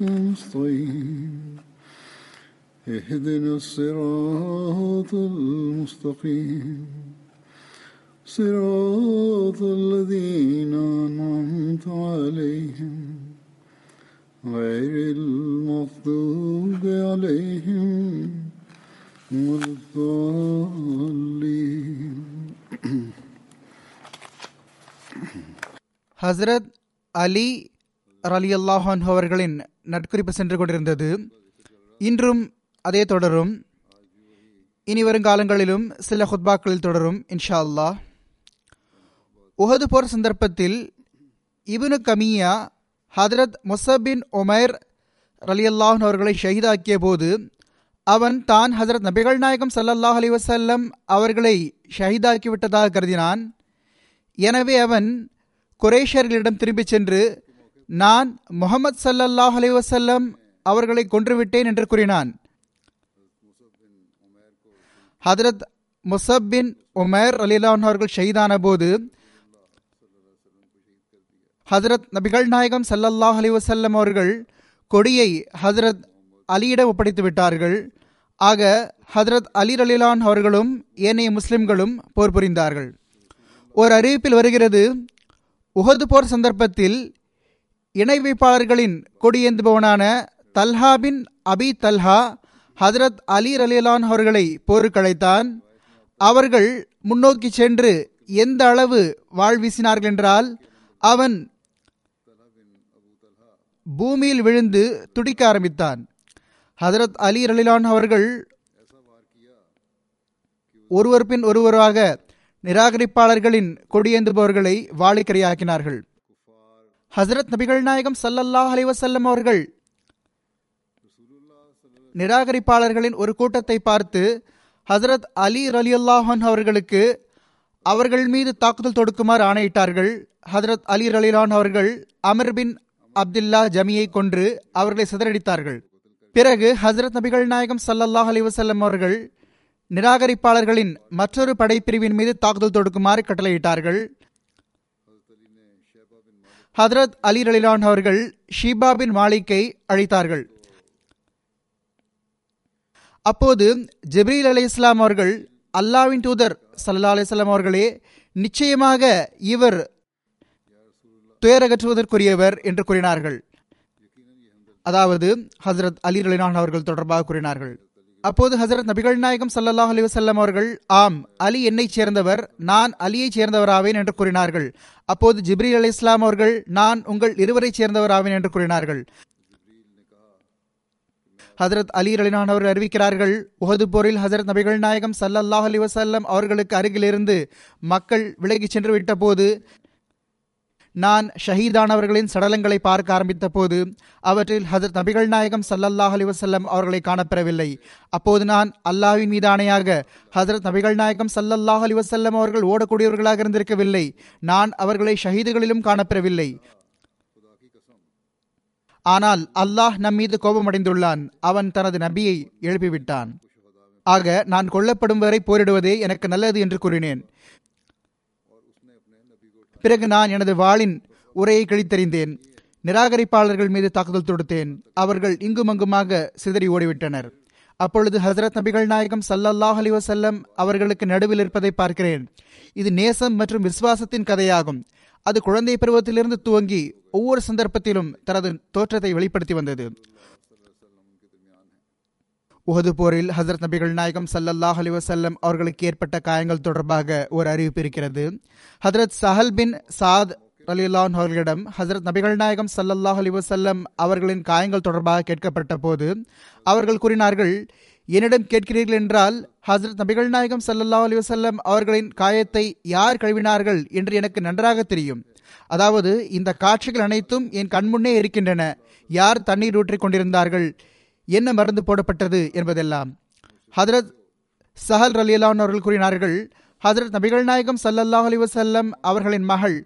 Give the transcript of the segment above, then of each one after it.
نستعين اهدنا الصراط المستقيم صراط الذين أنعمت عليهم غير المغضوب عليهم ولا الضالين ஹஸ்ரத் அலி ரலி அல்லாஹான் அவர்களின் நட்குறிப்பு சென்று கொண்டிருந்தது. இன்றும் அதே தொடரும். இனி வருங்காலங்களிலும் சில ஹுத்பாக்களில் தொடரும் இன்ஷா அல்லாஹ். உஹது போர் சந்தர்ப்பத்தில் இபுனு கமியா ஹதரத் முசபின் ஒமைர் ரலி அல்லாஹன் அவர்களை ஷஹீதாக்கிய போது அவன் தான் ஹசரத் நபிகள் நாயகம் சல்லல்லாஹ் அலி வசல்லம் அவர்களை ஷஹீதாக்கிவிட்டதாக கருதினான். எனவே அவன் குரேஷர்களிடம் திரும்பிச் சென்று நான் முகமது சல்லல்லாஹ் அலிவசல்லம் அவர்களை கொன்றுவிட்டேன் என்று கூறினான். ஹதரத் முசப் பின் உமேர் அலிலான் அவர்கள் ஷஹீதான போது ஹதரத் நபிகள் நாயகம் சல்லல்லாஹ் அலிவசல்லம் அவர்கள் கொடியை ஹதரத் அலியிடம் ஒப்படைத்து விட்டார்கள். ஆக ஹதரத் அலி அலிலான் அவர்களும் ஏனைய முஸ்லிம்களும் போர் புரிந்தார்கள். ஒரு அறிவிப்பில் வருகிறது உகது போர் சந்தர்ப்பத்தில் இணை வைப்பாளர்களின் கொடியேந்துபவனான தல்ஹா பின் அபி தல்ஹா ஹதரத் அலி அலிலான் அவர்களை போருக்கழைத்தான். அவர்கள் முன்னோக்கி சென்று எந்த அளவு வாழ் வீசினார்கள் என்றால் அவன் பூமியில் விழுந்து துடிக்க ஆரம்பித்தான். ஹதரத் அலி அலிலான் அவர்கள் ஒருவர் பின் ஒருவராக நிராகரிப்பாளர்களின் கொடியேந்துபவர்களை வாழைக்கரையாக்கினார்கள். ஹசரத் நபிகள் நாயகம் சல்லல்லாஹ் அலிவசல்லம் அவர்கள் நிராகரிப்பாளர்களின் ஒரு கூட்டத்தை பார்த்து ஹசரத் அலி அலி அல்லாஹன் அவர்களுக்கு அவர்கள் மீது தாக்குதல் தொடுக்குமாறு ஆணையிட்டார்கள். ஹசரத் அலி ரலிலான் அவர்கள் அமர் பின் அப்துல்லா ஜமியை கொன்று அவர்களை சிதறடித்தார்கள். பிறகு ஹசரத் நபிகள் நாயகம் சல்லல்லாஹ் அலிவசல்லம் அவர்கள் நிராகரிப்பாளர்களின் மற்றொரு படைப்பிரிவின் மீது தாக்குதல் தொடுக்குமாறு கட்டளையிட்டார்கள். ஹதரத் அலி ரலிலான் அவர்கள் ஷீபாபின் மாளிகை அழைத்தார்கள். அப்போது ஜெப்ரீல் அலி இஸ்லாம் அவர்கள் அல்லாவின் தூதர் சல்லா அலிஸ்லாம் அவர்களே நிச்சயமாக இவர் துயரகற்றுவதற்குரியவர் என்று கூறினார்கள். அதாவது ஹசரத் அலி ரலினான் அவர்கள் தொடர்பாக கூறினார்கள். அப்போது ஹசரத் நபிகள் நாயகம் சல்லாஹ் அலி வசல்லம் அவர்கள் ஆம் அலி என்னை சேர்ந்தவர் நான் அலியை சேர்ந்தவராவேன் என்று கூறினார்கள். அப்போது ஜிப்ரி அலி இஸ்லாம் அவர்கள் நான் உங்கள் இருவரை சேர்ந்தவராவேன் என்று கூறினார்கள். ஹசரத் அலி அலினான் அவர்கள் அறிவிக்கிறார்கள் உஹது போரில் ஹசரத் நபிகள் நாயகம் சல்லல்லாஹ் அலி வசல்லம் அவர்களுக்கு அருகிலிருந்து மக்கள் விலகி சென்று விட்ட போது நான் ஷஹீதானவர்களின் சடலங்களை பார்க்க ஆரம்பித்த போது அவற்றில் ஹதர் நபிகள் நாயகம் சல்லல்லாஹ் அலிவசல்லம் அவர்களை காணப்பெறவில்லை. அப்போது நான் அல்லாவின் மீதானையாக ஹசரத் நபிகள் நாயகம் சல்லல்லாஹ் அலிவசல்லம் அவர்கள் ஓடக்கூடியவர்களாக இருந்திருக்கவில்லை. நான் அவர்களை ஷஹீதுகளிலும் காணப்பெறவில்லை. ஆனால் அல்லாஹ் நம் மீது கோபமடைந்துள்ளான். அவன் தனது நபியை எழுப்பிவிட்டான். ஆக நான் கொல்லப்படும் வரை போரிடுவதே எனக்கு நல்லது என்று கூறினேன். பிறகு நான் எனது வாளின் உரையை கிழித்தறிந்தேன். நிராகரிப்பாளர்கள் மீது தாக்குதல் தொடுத்தேன். அவர்கள் இங்குமங்குமாக சிதறி ஓடிவிட்டனர். அப்பொழுது ஹசரத் நபிகள் நாயகம் சல்லல்லாஹ் அலி வசல்லம் அவர்களுக்கு நடுவில் இருப்பதை பார்க்கிறேன். இது நேசம் மற்றும் விசுவாசத்தின் கதையாகும். அது குழந்தை பருவத்திலிருந்து துவங்கி ஒவ்வொரு சந்தர்ப்பத்திலும் தனது தோற்றத்தை வெளிப்படுத்தி வந்தது. உஹது போரில் ஹசரத் நபிகள் நாயகம் சல்லல்லாஹ் அலி வசல்லம் அவர்களுக்கு ஏற்பட்ட காயங்கள் தொடர்பாக ஒரு அறிவிப்பு இருக்கிறது. ஹதரத் சஹல் பின் சாத் அலிலான் அவர்களிடம் ஹசரத் நபிகள் நாயகம் சல்லல்லாஹ் அலி வசல்லம் அவர்களின் காயங்கள் தொடர்பாக கேட்கப்பட்ட போது அவர்கள் கூறினார்கள் என்னிடம் கேட்கிறீர்கள் என்றால் ஹசரத் நபிகள் நாயகம் சல்லல்லாஹ் அலி வசல்லம் அவர்களின் காயத்தை யார் கழுவினார்கள் என்று எனக்கு நன்றாக தெரியும். அதாவது இந்த காட்சிகள் அனைத்தும் என் கண்முன்னே இருக்கின்றன. யார் தண்ணீர் ஊற்றிக் கொண்டிருந்தார்கள்? என்ன மருந்து போடப்பட்டது என்பதெல்லாம். ஹதரத் சஹல் ரலியலான் அவர்கள் கூறினார்கள் ஹதரத் நபிகள் நாயகம் சல்லல்லாஹ் அலி வசல்லம் அவர்களின் மகள்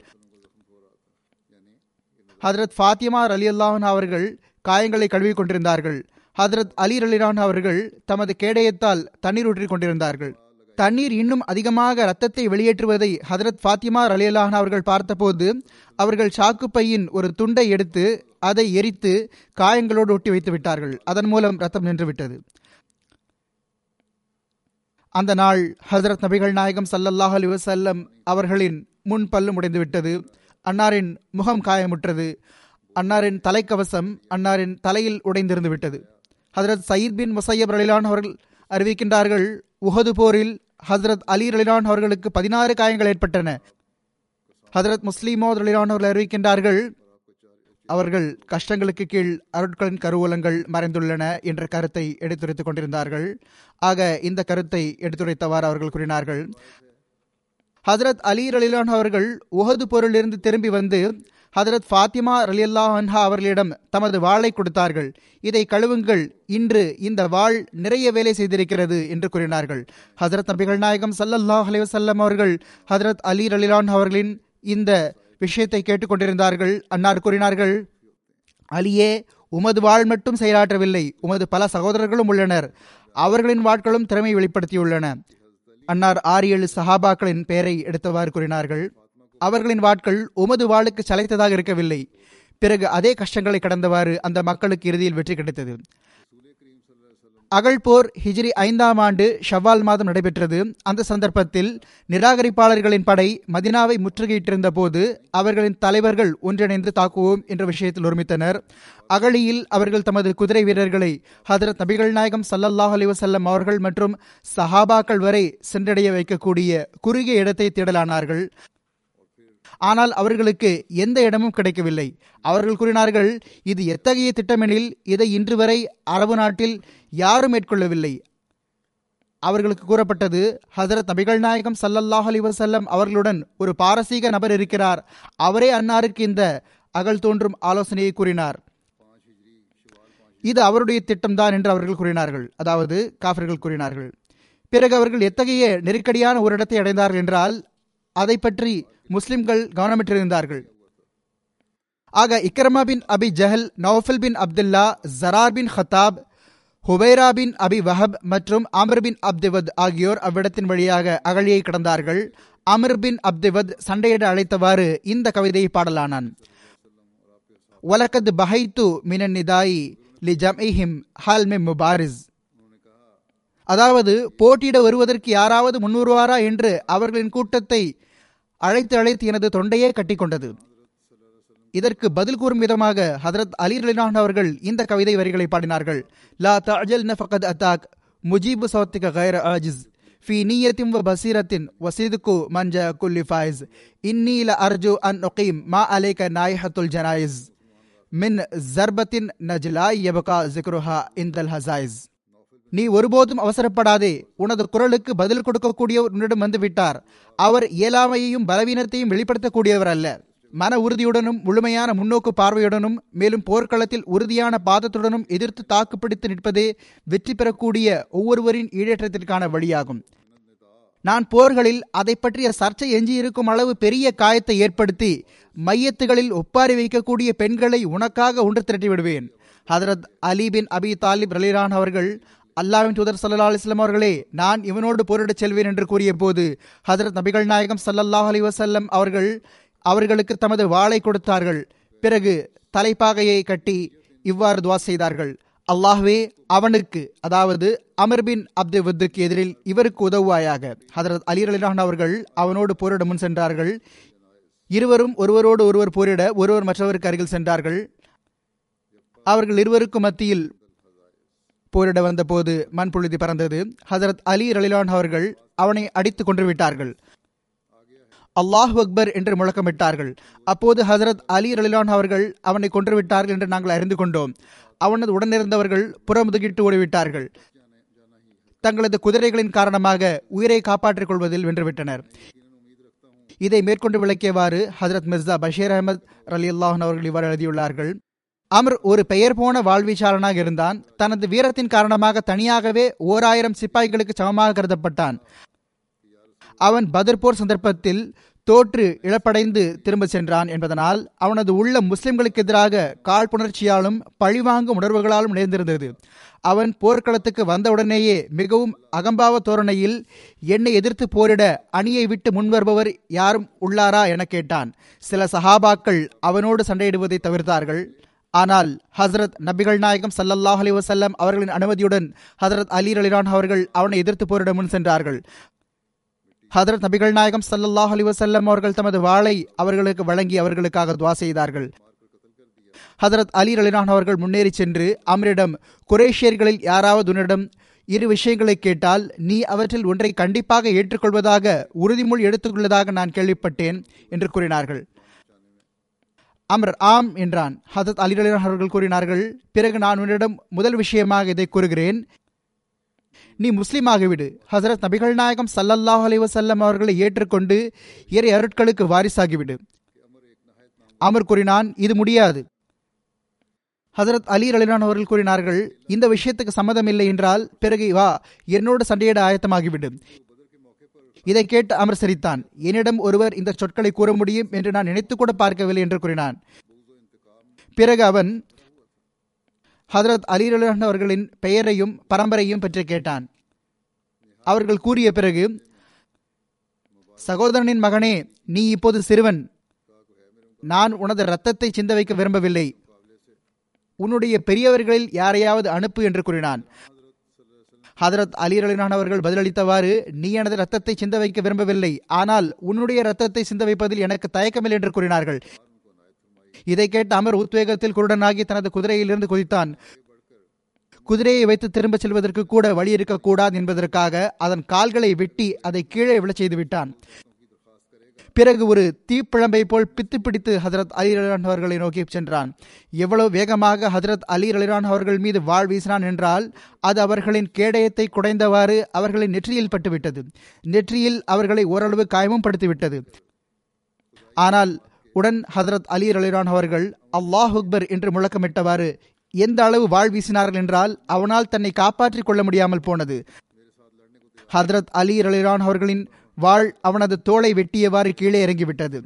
ஹதரத் ஃபாத்திமா அலி அல்லாஹன் அவர்கள் காயங்களை கழுவி கொண்டிருந்தார்கள். ஹதரத் அலி ரலிலான் அவர்கள் தமது கேடயத்தால் தண்ணீர் ஊற்றிக் கொண்டிருந்தார்கள். தண்ணீர் இன்னும் அதிகமாக ரத்தத்தை வெளியேற்றுவதை ஹதரத் ஃபாத்திமா அலியல்லாஹன் அவர்கள் பார்த்தபோது அவர்கள் சாக்குப்பையின் ஒரு துண்டை எடுத்து அதை எரித்து காயங்களோடு ஒட்டி வைத்து விட்டார்கள். அதன் மூலம் ரத்தம் நின்றுவிட்டது. அந்த நாள் ஹசரத் நபிகள் நாயகம் சல்லல்லாஹ் அலி வசல்லம் அவர்களின் முன் பல்லு முடைந்துவிட்டது. அன்னாரின் முகம் காயமுற்றது. அன்னாரின் தலைக்கவசம் அன்னாரின் தலையில் உடைந்திருந்து விட்டது ஹசரத் சயீத் பின் முசையப் ரலிலான் அவர்கள் அறிவிக்கின்றார்கள். உஹது போரில் ஹசரத் அலி ரலிலான் அவர்களுக்கு பதினாறு காயங்கள் ஏற்பட்டன. ஹசரத் முஸ்லீமோ ரலிலான் அவர்கள் அறிவிக்கின்றார்கள் அவர்கள் கஷ்டங்களுக்கு கீழ் அருட்களின் கருவூலங்கள் மறைந்துள்ளன என்ற கருத்தை எடுத்துரைத்துக் கொண்டிருந்தார்கள். ஆக இந்த கருத்தை எடுத்துரைத்தவாறு அவர்கள் கூறினார்கள். ஹசரத் அலி ரலிலான் அவர்கள் உஹது போரிலிருந்து திரும்பி வந்து ஹதரத் ஃபாத்திமா ரலியல்லா அன்ஹா அவர்களிடம் தமது வாளை கொடுத்தார்கள். இதை கழுவுங்கள். இன்று இந்த வாள் நிறைய வேலை செய்திருக்கிறது என்று கூறினார்கள். ஹசரத் நபிகள் நாயகம் சல்லல்லாஹ் அலைவசல்லம் அவர்கள் ஹதரத் அலி ரலிலான் அவர்களின் இந்த விஷயத்தை கேட்டுக்கொண்டிருந்தார்கள் அன்னார் கூறினார்கள் அலியே உமது வாழ் மட்டும் செயலாற்றவில்லை. உமது பல சகோதரர்களும் உள்ளனர். அவர்களின் வாட்களும் திறமை வெளிப்படுத்தியுள்ளன. அன்னார் ஆறு ஏழு சஹாபாக்களின் பெயரை எடுத்தவாறு கூறினார்கள். அவர்களின் வாட்கள் உமது வாளுக்கு சளைத்ததாக இருக்கவில்லை. பிறகு அதே கஷ்டங்களை கடந்தவாறு அந்த மக்களுக்கு இறுதியில் வெற்றி கிடைத்தது. அகழ்போர் ஹிஜ்ரி ஐந்தாம் ஆண்டு ஷவ்வால் மாதம் நடைபெற்றது. அந்த சந்தர்ப்பத்தில் நிராகரிப்பாளர்களின் படை மதினாவை முற்றுகையிட்டிருந்த போது அவர்களின் தலைவர்கள் ஒன்றிணைந்து தாக்குவோம் என்ற விஷயத்தில் ஒருமித்தனர். அகழியில் அவர்கள் தமது குதிரை வீரர்களை ஹதரத் நபிகள் நாயகம் சல்லல்லாஹ் அலிவசல்லம் அவர்கள் மற்றும் சஹாபாக்கள் வரை சென்றடைய வைக்கக்கூடிய குறுகிய இடத்தை தேடலானார்கள். ஆனால் அவர்களுக்கு எந்த இடமும் கிடைக்கவில்லை. அவர்கள் கூறினார்கள் இது எத்தகைய திட்டமெனில் இதை இன்று வரை அரபு நாட்டில் யாரும் மேற்கொள்ளவில்லை. அவர்களுக்கு கூறப்பட்டது ஹசரத் நபிகள் நாயகம் சல்லல்லாஹ் அலி வசல்லம் அவர்களுடன் ஒரு பாரசீக நபர் இருக்கிறார். அவரே அன்னாருக்கு இந்த அகல் தோன்றும் ஆலோசனையை கூறினார். இது அவருடைய திட்டம்தான் என்று அவர்கள் கூறினார்கள். அதாவது காஃபர்கள் கூறினார்கள். பிறகு அவர்கள் எத்தகைய நெருக்கடியான ஒரு இடத்தை அடைந்தார்கள் என்றால் அதை பற்றி முஸ்லிம்கள் கவனமிட்டிருந்தார்கள் ஆக இக்ரமா பின் அபி ஜஹல் நவஃபல் பின் அப்துல்லா ஜரார் பின் ஹத்தாப் ஹுபைரா பின் அபி வஹப் மற்றும் அமர் பின் அப்திவத் ஆகியோர் அவ்விடத்தின் வழியாக அகழியை கடந்தார்கள். அமர் பின் அப்திவத் சண்டையிட அழைத்தவாறு இந்த கவிதையை பாடலானான். வலக்கத் பஹைத்து மினன் நிதாயி லி ஜம்இஹிம் ஹால் மே முபாரிஸ். அதாவது போட்டியிட வருவதற்கு யாராவது முன்வருவாரா என்று அவர்களின் கூட்டத்தை அழைத்து அழைத்து எனது தொண்டையே கட்டிக்கொண்டது. இதற்கு பதில் கூறும் விதமாக ஹதரத் அலி ரலினான் அவர்கள் இந்த கவிதை வரிகளை பாடினார்கள். லா தஜல் நஃபகத் அத்தாக் முஜீபு சவத்திக கைர ஆஜிஸ் ஃபி நீயத்தின் வ பசீரத்தின் மஞ்ச குல்லி ஃபாயிஸ் இன்னீல அர்ஜு அன் ஒகீம் மா அலேக நாயஹத்துல் ஜனாயிஸ் மின் ஜர்பத்தின் நஜ்லாய் யபகா ஜிக்ருஹா இந்தல் ஹசாயிஸ். நீ ஒருபோதும் அவசரப்படாதே. உனது குரலுக்கு பதில் கொடுக்கக்கூடியவர் உன்னிடம் வந்துவிட்டார். அவர் இயலாமையையும் பலவீனத்தையும் வெளிப்படுத்தக்கூடியவர் அல்ல. மன உறுதியுடனும் முழுமையான முன்னோக்கு பார்வையுடனும் மேலும் போர்க்களத்தில் உறுதியான பாதத்துடனும் எதிர்த்து தாக்குப்பிடித்து நிற்பதே வெற்றி பெறக்கூடிய ஒவ்வொருவரின் ஈடேற்றத்திற்கான வழியாகும். நான் போர்களில் அதை பற்றிய சர்ச்சை எஞ்சியிருக்கும் அளவு பெரிய காயத்தை ஏற்படுத்தி மையத்துகளில் ஒப்பாரி வைக்கக்கூடிய பெண்களை உனக்காக ஒன்று திரட்டி விடுவேன் ஹதரத் அலி பின் அபி தாலிப் ரலிரான் அவர்கள் அல்லாவின் தூதர் சல்லா அலிஸ்லாம் அவர்களே நான் இவனோடு போரிடச் செல்வேன் என்று கூறிய போது ஹதரத் நபிகள் நாயகம் சல்லல்லாஹ் அலி வசல்லம் அவர்கள் அவர்களுக்கு தமது வாளை கொடுத்தார்கள். பிறகு தலைப்பாகையை கட்டி இவ்வாறு துவா செய்தார்கள். அல்லாஹ்வே அவனுக்கு அதாவது அமர் பின் எதிரில் இவருக்கு உதவுவாயாக. ஹதரத் அலி அலிரான் அவர்கள் அவனோடு போரிட முன் சென்றார்கள். இருவரும் ஒருவரோடு ஒருவர் போரிட ஒருவர் மற்றவருக்கு அருகில் சென்றார்கள். அவர்கள் இருவருக்கும் மத்தியில் போரிட வந்தபோது மண்புழுதி பறந்தது. ஹசரத் அலி ரலிலான் அவர்கள் அவனை அடித்து கொன்று விட்டார்கள் அல்லாஹ் அக்பர் என்று முழக்கமிட்டார்கள். அப்போது ஹசரத் அலி ரலிலான் அவர்கள் அவனை கொன்று விட்டார்கள் என்று நாங்கள் அறிந்து கொண்டோம். அவனது உடனிருந்தவர்கள் புறமுதுகிட்டு ஓடிவிட்டார்கள். தங்களது குதிரைகளின் காரணமாக உயிரை காப்பாற்றிக் கொள்வதில் வென்றுவிட்டனர். இதை மேற்கொண்டு விளக்கியவாறு ஹசரத் மிர்சா பஷீர் அஹமத் அலி அல்லாஹன் அவர்கள் இவ்வாறு எழுதியுள்ளார்கள். அமர் ஒரு பெயர் போன வாழ்வீச்சாளனாக இருந்தான். தனது வீரத்தின் காரணமாக தனியாகவே ஓர் ஆயிரம் சிப்பாய்களுக்கு சமமாக கருதப்பட்டான். அவன் பதர்போர் சந்தர்ப்பத்தில் தோற்று இழப்படைந்து திரும்ப சென்றான் என்பதனால் அவனது உள்ள முஸ்லிம்களுக்கு எதிராக காழ்ப்புணர்ச்சியாலும் பழிவாங்கும் உணர்வுகளாலும் நிறைந்திருந்தது அவன் போர்க்களத்துக்கு வந்தவுடனேயே மிகவும் அகம்பாவ தோரணையில் என்னை எதிர்த்து போரிட அணியை விட்டு முன்வருபவர் யாரும் உள்ளாரா என கேட்டான். சில சஹாபாக்கள் அவனோடு சண்டையிடுவதை தவிர்த்தார்கள். ஆனால் ஹசரத் நபிகள் நாயகம் சல்லல்லாஹ் அலி வசல்லம் அவர்களின் அனுமதியுடன் ஹசரத் அலி அலிரான் அவர்கள் அவனை எதிர்த்து போரிட முன் சென்றார்கள். ஹதரத் நபிகள் நாயகம் சல்லல்லாஹ் அலி வசல்லம் அவர்கள் தமது வாளை அவர்களுக்கு வழங்கி அவர்களுக்காக துவா செய்தார்கள். ஹதரத் அலி அலிரான் அவர்கள் முன்னேறி சென்று அமரிடம் குரேஷியர்களில் யாராவது உன்னிடம் இரு விஷயங்களை கேட்டால் நீ அவற்றில் ஒன்றை கண்டிப்பாக ஏற்றுக்கொள்வதாக உறுதிமொழி எடுத்துக்கொள்வதாக நான் கேள்விப்பட்டேன் என்று கூறினார்கள். அமர் ஆம் என்றான். ஹதத் அலி அவர்கள் கூறினார்கள் பிறகு நான் உன்னிடம் முதல் விஷயமாக இதை கூறுகிறேன். நீ முஸ்லீமாகிவிடு ஹசரத் நபிகள் நாயகம் சல்லல்லாஹ் அலி வசல்லம் அவர்களை ஏற்றுக்கொண்டு இறை அருட்களுக்கு வாரிசாகிவிடு அமர் கூறினான் இது முடியாது. ஹசரத் அலி அலிலான் அவர்கள் கூறினார்கள் இந்த விஷயத்துக்கு சம்மதம் இல்லை என்றால் பிறகு வா என்னோடு சண்டையிட ஆயத்தமாகிவிடு இதை கேட்டு அமர் சிரித்தான் என்னிடம் ஒருவர் இந்த சொற்களை கூற முடியும் என்று நான் நினைத்து கூட பார்க்கவில்லை என்று கூறினான். பிறகு அவன் ஹதரத் அலி அவர்களின் பெயரையும் பரம்பரையும் பற்றி கேட்டான். அவர்கள் கூறிய பிறகு சகோதரனின் மகனே நீ இப்போது சிறுவன். நான் உனது ரத்தத்தை சிந்த வைக்க விரும்பவில்லை. உன்னுடைய பெரியவர்களில் யாரையாவது அனுப்பு என்று கூறினான். ஹதரத் அலி அலினான் அவர்கள் பதிலளித்தவாறு நீ எனது ரத்தத்தை சிந்த வைக்க விரும்பவில்லை. ஆனால் உன்னுடைய ரத்தத்தை சிந்த வைப்பதில் எனக்கு தயக்கமில்லை என்று கூறினார்கள். இதை கேட்ட அமர் உத்வேகத்தில் குருடனாகி தனது குதிரையிலிருந்து குதித்தான். குதிரையை வைத்து திரும்பச் செல்வதற்கு கூட வழி இருக்கக்கூடாது என்பதற்காக அதன் கால்களை வெட்டி அதை கீழே விழச் செய்து விட்டான் பிறகு ஒரு தீப்பிழம்பை போல் பித்து பிடித்து ஹதரத் அலி அலிரான் அவர்களை நோக்கி சென்றான். எவ்வளவு வேகமாக ஹதரத் அலி அலிரான் அவர்கள் மீது வாழ் வீசினான் என்றால் அது அவர்களின் கேடயத்தை குடைந்தவாறு அவர்களின் நெற்றியில் பட்டுவிட்டது. நெற்றியில் அவர்களை ஓரளவு காயமும் படுத்திவிட்டது. ஆனால் உடன் ஹதரத் அலி அலிரான் அவர்கள் அல்லாஹ் அக்பர் என்று முழக்கமிட்டவாறு எந்த அளவு வாழ் வீசினார்கள் என்றால் அவனால் தன்னை காப்பாற்றிக் கொள்ள முடியாமல் போனது. ஹதரத் அலி அலிரான் அவர்களின் வாழ் அவனது தோலை வெட்டியவாறு கீழே இறங்கிவிட்டது.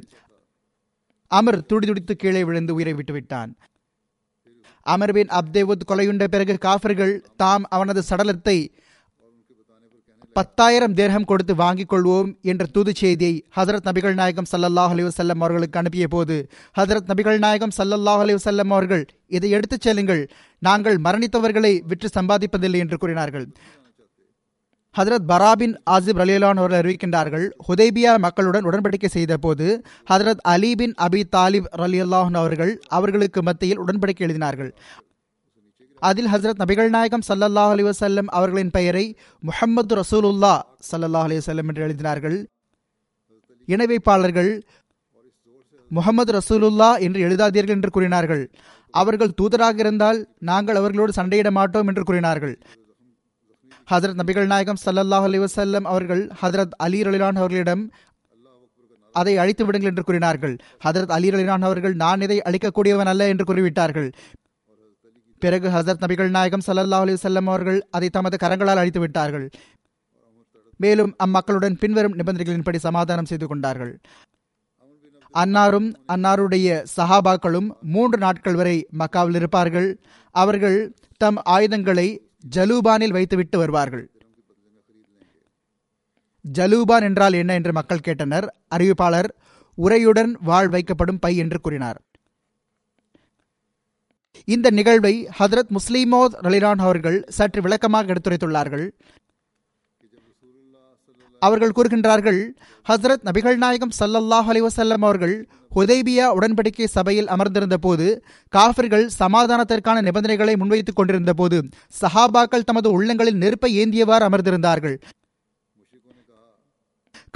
அமர் துடிதுடித்து கீழே விழுந்து உயிரை விட்டுவிட்டான். அமர் பின் அப்தேவுத் கொலையுண்ட பிறகு காஃபர்கள் தாம் அவனது சடலத்தை பத்தாயிரம் தேர்கம் கொடுத்து வாங்கிக் கொள்வோம் என்ற தூது செய்தியை ஹசரத் நபிகள் நாயகம் சல்லல்லாஹ் அலி வசல்லம் அவர்களுக்கு அனுப்பிய போது ஹசரத் நபிகள் நாயகம் சல்லல்லாஹ் அலி வசல்லம் அவர்கள் இதை எடுத்துச் செல்லுங்கள். நாங்கள் மரணித்தவர்களை விற்று சம்பாதிப்பதில்லை என்று கூறினார்கள். ஹதரத் பராபின் ஆசிப் அலிலான் அவர்கள் அறிவிக்கின்றார்கள் ஹுதைபியா மக்களுடன் உடன்படிக்கை செய்த போது ஹதரத் அலி பின் அபி தாலிப் ரலி அல்லாஹன் அவர்கள் அவர்களுக்கு மத்தியில் உடன்படிக்கை எழுதினார்கள். அதில் ஹசரத் நபிகள் நாயகம் சல்லல்லாஹ் அலி வசல்லம் அவர்களின் பெயரை முஹம்மது ரசூலுல்லா சல்லல்லாஹ் அலி வல்லம் என்று எழுதினார்கள். இணைவைப்பாளர்கள் முகமது ரசூலுல்லா என்று எழுதாதீர்கள் என்று கூறினார்கள். அவர்கள் தூதராக இருந்தால் நாங்கள் அவர்களோடு சண்டையிட மாட்டோம் என்று கூறினார்கள். ஹசரத் நபிகள் நாயகம் சல்லல்லாஹ் அலி வசல்லம் அவர்கள் ஹசரத் அலி அலிலான் அவர்களிடம் அதை அழித்து விடுங்கள் என்று கூறினார்கள். ஹதரத் அலி அலிலான் அவர்கள் நான் இதை அழிக்கக்கூடியவன் அல்ல என்று கூறிவிட்டார்கள். பிறகு ஹசரத் நபிகள் நாயகம் சல்லல்லாஹ் அலி வல்லம் அவர்கள் அதை தமது கரங்களால் அழித்து விட்டார்கள். மேலும் அம்மக்களுடன் பின்வரும் நிபந்தனைகளின்படி சமாதானம் செய்து கொண்டார்கள். அன்னாரும் அன்னாருடைய சஹாபாக்களும் மூன்று நாட்கள் வரை மக்காவில் இருப்பார்கள். அவர்கள் தம் ஆயுதங்களை ஜலூபானில் வைத்துவிட்டு வருவார்கள். ஜலூபான் என்றால் என்ன என்று மக்கள் கேட்டனர். அறிவிப்பாளர் உரையுடன் வாழ் வைக்கப்படும் பை என்று கூறினார். இந்த நிகழ்வை ஹதரத் முஸ்லிமோத் ரலிரான் அவர்கள் சற்று விளக்கமாக எடுத்துரைத்துள்ளார்கள். அவர்கள் கூறுகின்றார்கள் ஹசரத் நபிகள் நாயகம் சல்லல்லாஹ் அலிவசல்லம் அவர்கள் ஹுதைபியா உடன்படிக்கை சபையில் அமர்ந்திருந்த போது காஃபிர்கள் சமாதானத்திற்கான நிபந்தனைகளை முன்வைத்துக் கொண்டிருந்த போது சஹாபாக்கள் தமது உள்ளங்களில் நெருப்பை ஏந்தியவாறு அமர்ந்திருந்தார்கள்.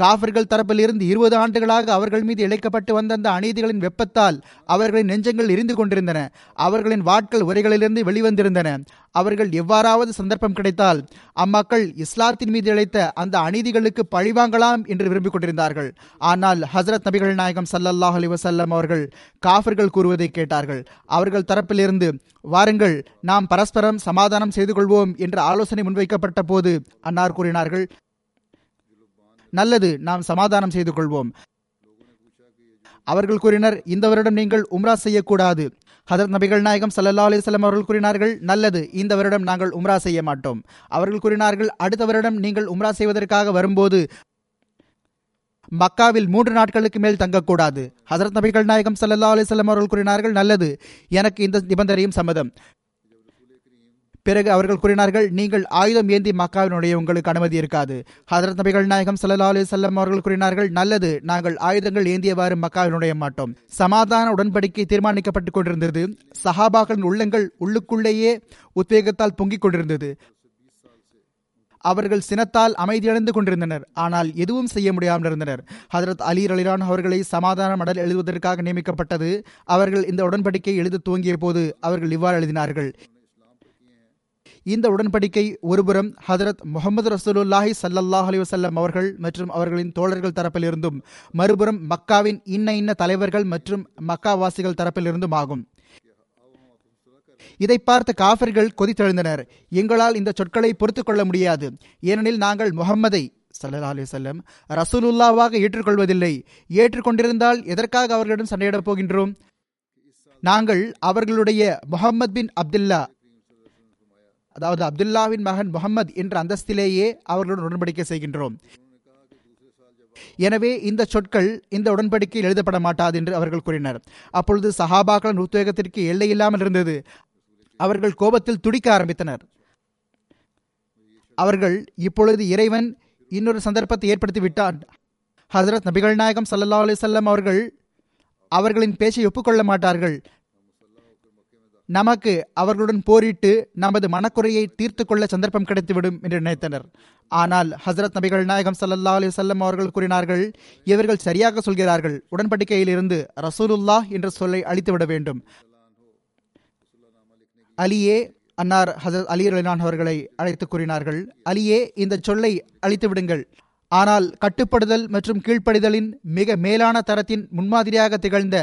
காஃபர்கள் தரப்பில் இருந்து இருபது ஆண்டுகளாக அவர்கள் மீது இழைக்கப்பட்டு வந்த அந்த அநீதிகளின் வெப்பத்தால் அவர்களின் நெஞ்சங்கள் எரிந்து கொண்டிருந்தன. அவர்களின் வாட்கள் உரைகளிலிருந்து வெளிவந்திருந்தன. அவர்கள் எவ்வாறாவது சந்தர்ப்பம் கிடைத்தால் அம்மக்கள் இஸ்லாத்தின் மீது இழைத்த அந்த அநீதிகளுக்கு பழிவாங்கலாம் என்று விரும்பிக் கொண்டிருந்தார்கள். ஆனால் ஹசரத் நபிகள் நாயகம் சல்லல்லாஹ் அலி வசல்லம் அவர்கள் காஃபர்கள் கூறுவதை கேட்டார்கள். அவர்கள் தரப்பிலிருந்து வாருங்கள் நாம் பரஸ்பரம் சமாதானம் செய்து கொள்வோம் என்ற ஆலோசனை முன்வைக்கப்பட்ட போது அன்னார் கூறினார்கள் நல்லது நாம் சமாதானம் செய்து கொள்வோம். அவர்கள் கூறினர் இந்த வருடம் நீங்கள் உம்ரா செய்யக்கூடாது. ஹதரத் நபிகள் நாயகம் சல்லா அலிஸ்லாம் அவர்கள் கூறினார்கள் நல்லது இந்த வருடம் நாங்கள் உம்ரா செய்ய மாட்டோம். அவர்கள் கூறினார்கள் அடுத்த வருடம் நீங்கள் உம்ரா செய்வதற்காக வரும்போது மக்காவில் மூன்று நாட்களுக்கு மேல் தங்கக்கூடாது. ஹசரத் நபிகள் நாயகம் சல்லா அலிஸ்லாம் அவர்கள் கூறினார்கள் நல்லது எனக்கு இந்த நிபந்தனையும் சம்மதம். பிறகு அவர்கள் கூறினார்கள் நீங்கள் ஆயுதம் ஏந்தி மக்காவினுடைய உங்களுக்கு அனுமதி இருக்காது. ஹதரத் நபிகள் நாயகம் சல்லா அலி சொல்லம் அவர்கள் கூறினார்கள் நல்லது நாங்கள் ஆயுதங்கள் ஏந்தியவாறு மக்காவினுடைய மாட்டோம். சமாதான உடன்படிக்கை தீர்மானிக்கப்பட்டுக் கொண்டிருந்தது. சஹாபாக்களின் உள்ளங்கள் உள்ளுக்குள்ளேயே உத்வேகத்தால் பொங்கிக் கொண்டிருந்தது. அவர்கள் சினத்தால் அமைதியடைந்து கொண்டிருந்தனர் ஆனால் எதுவும் செய்ய முடியாமல் இருந்தனர். ஹதரத் அலி அலிரான் அவர்களை சமாதான மடல் எழுதுவதற்காக நியமிக்கப்பட்டது. அவர்கள் இந்த உடன்படிக்கை எழுத துவங்கிய போது அவர்கள் இவ்வாறு எழுதினார்கள் இந்த உடன்படிக்கை ஒருபுறம் ஹதரத் முகமது ரசூலுல்லாஹி சல்லல்லாஹ் அலி வசல்லம் அவர்கள் மற்றும் அவர்களின் தோழர்கள் தரப்பிலிருந்தும் மறுபுறம் மக்காவின் இன்ன இன்ன தலைவர்கள் மற்றும் மக்காவாசிகள் தரப்பிலிருந்தும் ஆகும். இதை பார்த்த காஃபர்கள் கொதித்தெழுந்தனர். எங்களால் இந்த சொற்களை பொறுத்து கொள்ள முடியாது. ஏனெனில் நாங்கள் முகம்மதை சல்லா அலி ரசூலுல்லாவாக ஏற்றுக்கொள்வதில்லை. ஏற்றுக்கொண்டிருந்தால் எதற்காக அவர்களிடம் சண்டையிடப் போகின்றோம்? நாங்கள் அவர்களுடைய முகம்மது பின் அப்துல்லா அதாவது அப்துல்லாவின் மகன் முகமது என்ற அந்தஸ்திலேயே அவர்களுடன் உடன்படிக்கை செய்கின்றோம். எனவே இந்த சொற்கள் இந்த உடன்படிக்கையில் எழுதப்பட மாட்டாது என்று அவர்கள் கூறினர். அப்பொழுது சஹாபாக்களின் உத்வேகத்திற்கு எல்லை இல்லாமல் இருந்தது. அவர்கள் கோபத்தில் துடிக்க ஆரம்பித்தனர். அவர்கள் இப்பொழுது இறைவன் இன்னொரு சந்தர்ப்பத்தை ஏற்படுத்தி விட்டான் ஹசரத் நபிகள் நாயகம் சல்லா அலிசல்லம் அவர்கள் அவர்களின் பேச்சை ஒப்புக்கொள்ள மாட்டார்கள். நமக்கு அவர்களுடன் போரிட்டு நமது மனக்குறையை தீர்த்து கொள்ள சந்தர்ப்பம் கிடைத்துவிடும் என்று நினைத்தனர். ஆனால் ஹசரத் நபிகள் நாயகம் சல்லா அலி வல்லம் அவர்கள் கூறினார்கள் இவர்கள் சரியாக சொல்கிறார்கள். உடன்படிக்கையில் இருந்து ரசூலுல்லா என்ற சொல்லை அழித்துவிட வேண்டும். அலியே அன்னார் ஹசரத் அலி ரலினான் அவர்களை அழைத்து கூறினார்கள். அலியே இந்த சொல்லை அழித்து விடுங்கள் ஆனால் கட்டுப்படுதல் மற்றும் கீழ்ப்படிதலின் மிக மேலான தரத்தின் முன்மாதிரியாக திகழ்ந்த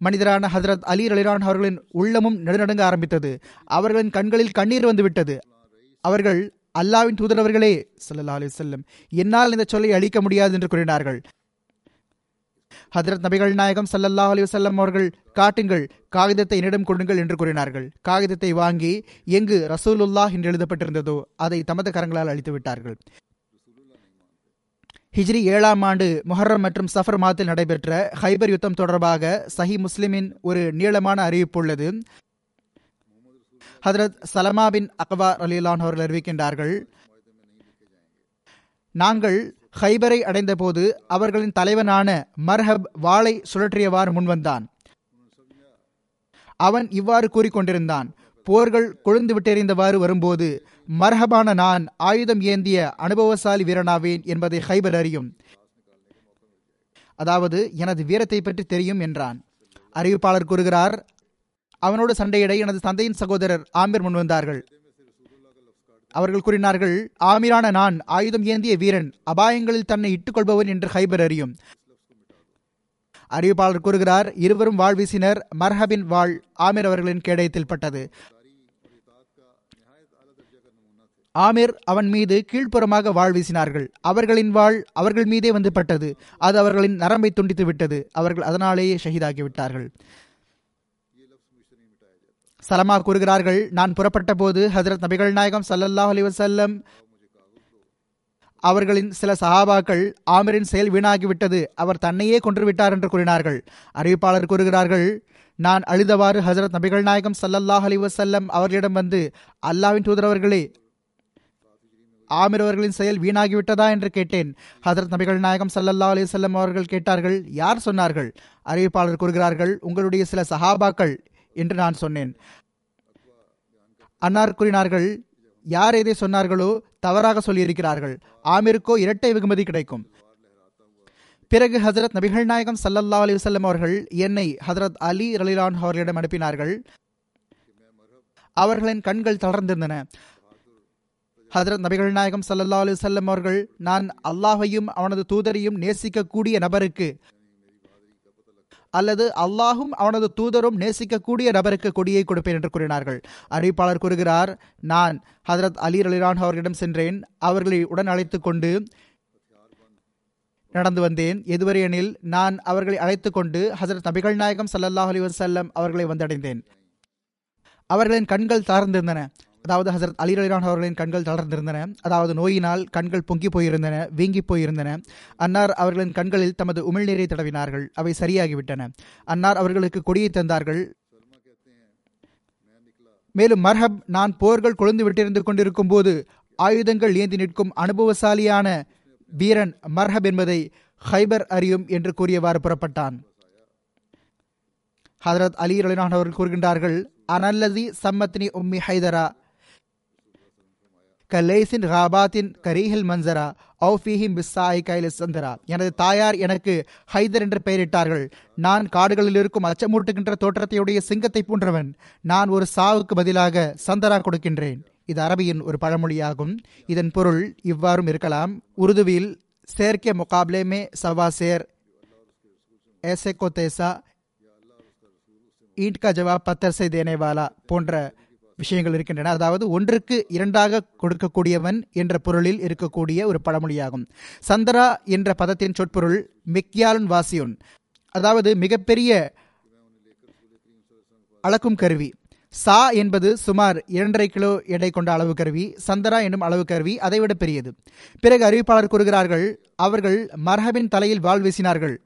மனிதரான ஹசரத் அலி அலிரான் அவர்களின் உள்ளமும் நடுநடுங்க ஆரம்பித்தது. அவர்களின் கண்களில் கண்ணீர் வந்துவிட்டது. அவர்கள் அல்லாவின் தூதரவர்களே சல்லா அலி செல்லம் என்னால் இந்த சொல்லை அழிக்க முடியாது என்று கூறினார்கள். ஹதரத் நபிகள் நாயகம் சல்லல்லா அலி வல்லம் அவர்கள் காட்டுங்கள் காகிதத்தை என்னிடம் கொடுங்கள் என்று கூறினார்கள். காகிதத்தை வாங்கி எங்கு ரசூலுல்லா என்று எழுதப்பட்டிருந்ததோ அதை தமது கரங்களால் அழித்து விட்டார்கள் ஹிஜ்ரி ஏழாம் ஆண்டு முஹர்ரம் மற்றும் சஃபர் மாதத்தில் நடைபெற்ற ஹைபர் யுத்தம் தொடர்பாக சஹி முஸ்லிமின் ஒரு நீளமான அறிவிப்பு உள்ளது. ஹதரத் சலமா பின் அக்வா அலிலான் அவர்கள் அறிவிக்கின்றார்கள் நாங்கள் ஹைபரை அடைந்தபோது அவர்களின் தலைவனான மர்ஹப் வாளை சுழற்றியவாறு முன்வந்தான். அவன் இவ்வாறு கூறிக்கொண்டிருந்தான் போர்கள் கொழுந்து விட்டெறிந்தவாறு வரும்போது மர்ஹபான நான் ஆயுதம் ஏந்திய அனுபவசாலி வீரனாவேன் என்பதை ஹைபர் அறியும். அதாவது எனது வீரத்தை பற்றி தெரியும் என்றான். அறிவிப்பாளர் கூறுகிறார் அவனோடு சண்டையிட எனது தந்தையின் சகோதரர் ஆமீர் முன்வந்தார்கள் அவர்கள் கூறினார்கள் ஆமிரான நான் ஆயுதம் ஏந்திய வீரன் அபாயங்களில் தன்னை இட்டுக் கொள்பவன் என்று ஹைபர் அறியும். அறிவிப்பாளர் கூறுகிறார் இருவரும் வாழ் வீசினர் மர்ஹபின் வாழ் ஆமீர் அவர்களின் கேடயத்தில் பட்டது. ஆமீர் அவன் மீது கீழ்ப்புறமாக வாழ் வீசினார்கள். அவர்களின் வாழ் அவர்கள் மீதே வந்து பட்டது. அது அவர்களின் நரம்பை துண்டித்து விட்டது. அவர்கள் அதனாலேயே ஷஹீதாகி விட்டார்கள். சலமா கூறுகிறார்கள் நான் புறப்பட்ட போது ஹசரத் நபிகள் நாயகம் சல்லல்லாஹ் அலி வசல்லம் அவர்களின் சில சஹாபாக்கள் ஆமிரின் செயல் வீணாகிவிட்டது அவர் தன்னையே கொன்றுவிட்டார் என்று கூறினார்கள். அறிவிப்பாளர் கூறுகிறார்கள் நான் அழுதவாறு ஹசரத் நபிகள் நாயகம் சல்லல்லாஹ் அலி வசல்லம் அவர்களிடம் வந்து அல்லாவின் தூதரவர்களே ஆமிர் அவர்களின் செயல் வீணாகிவிட்டதா என்று கேட்டேன். ஹதரத் நபிகள் நாயகம் சல்லல்லா அலிசல்லம் அவர்கள் கேட்டார்கள் யார் சொன்னார்கள்? அறிவிப்பாளர் கூறுகிறார்கள் உங்களுடைய சில சஹாபாக்கள் என்று நான் சொன்னேன். அன்னார் கூறினார்கள் யார் எதை சொன்னார்களோ தவறாக சொல்லியிருக்கிறார்கள். ஆமிருக்கோ இரட்டை வெகுமதி கிடைக்கும். பிறகு ஹசரத் நபிகள் நாயகம் சல்லல்லா அலி வல்லம் அவர்கள் என்னை ஹசரத் அலி ரலிலான் அவர்களிடம் அனுப்பினார்கள். அவர்களின் கண்கள் தளர்ந்திருந்தன. ஹசரத் நபிகள் நாயகம் சல்லா அலி சொல்லம் அவர்கள் நான் அல்லாஹையும் அவனது தூதரையும் நேசிக்கக்கூடிய நபருக்கு அல்லது அல்லாஹும் அவனது தூதரும் நேசிக்கக்கூடிய நபருக்கு கொடியை கொடுப்பேன் என்று கூறினார்கள். அறிவிப்பாளர் கூறுகிறார் நான் ஹதரத் அலி அலிரான் அவர்களிடம் சென்றேன் அவர்களை உடன் அழைத்து கொண்டு நடந்து வந்தேன். எதுவரை எனில் நான் அவர்களை அழைத்து கொண்டு ஹசரத் நபிகள் நாயகம் சல்லல்லாஹ் அலி வசல்லம் அவர்களை வந்தடைந்தேன். அவர்களின் கண்கள் தாழ்ந்திருந்தன அதாவது ஹசரத் அலி அலிரான் அவர்களின் கண்கள் தளர்ந்திருந்தன. அதாவது நோயினால் கண்கள் பொங்கி போயிருந்தன வீங்கி போயிருந்தன. அன்னார் அவர்களின் கண்களில் தமது உமிழ்நீரை தடவினார்கள். அவை சரியாகிவிட்டன. அன்னார் அவர்களுக்கு கொடியை தந்தார்கள். மேலும் மர்ஹப் நான் போர்கள் கொழுந்து விட்டிருந்து கொண்டிருக்கும் போது ஆயுதங்கள் ஏந்தி நிற்கும் அனுபவசாலியான வீரன் மர்ஹப் என்பதை ஹைபர் அறியும் என்று கூறியவாறு புறப்பட்டான். ஹதரத் அலி அலிரான் அவர்கள் கூறுகின்றார்கள் அனல்லதி சம்மத்னி உம்மி ஹைதரா. கலேசின் ராபாத்தின் கரீஹில் மன்சரா ஔஃபீஹிம் பிஸ்ஸாய் கைல சந்தரா. எனது தாயார் எனக்கு ஹைதர் என்று பெயரிட்டார்கள். நான் காடுகளில் இருக்கும் அச்சமூட்டுகின்ற தோற்றத்தையுடைய சிங்கத்தை போன்றவன். நான் ஒரு சாவுக்கு பதிலாக சந்தரா கொடுக்கின்றேன். இது அரபியின் ஒரு பழமொழியாகும். இதன் பொருள் இவ்வாறும் இருக்கலாம். உருதுவில் சேர்க்கே முகாப்லேமே சவா சேர் ஏசே தேசா ஈட் ஜவாப் பத்தர் தேனேவாலா போன்ற விஷயங்கள் இருக்கின்றன. அதாவது ஒன்றுக்கு இரண்டாக கொடுக்கக்கூடியவன் என்ற பொருளில் இருக்கக்கூடிய ஒரு பழமொழியாகும். சந்தரா என்ற பதத்தின் சொற்பொருள் மிக்யாலன் வாசியுன். அதாவது மிகப்பெரிய அளக்கும் கருவி. சா என்பது சுமார் இரண்டரை கிலோ எடை கொண்ட அளவு கருவி. சந்தரா என்னும் அளவு கருவி அதைவிட பெரியது. பிறகு அறிவிப்பாளர் கூறுகிறார்கள் அவர்கள் மர்ஹபின் தலையில் வாள் வீசினார்கள்.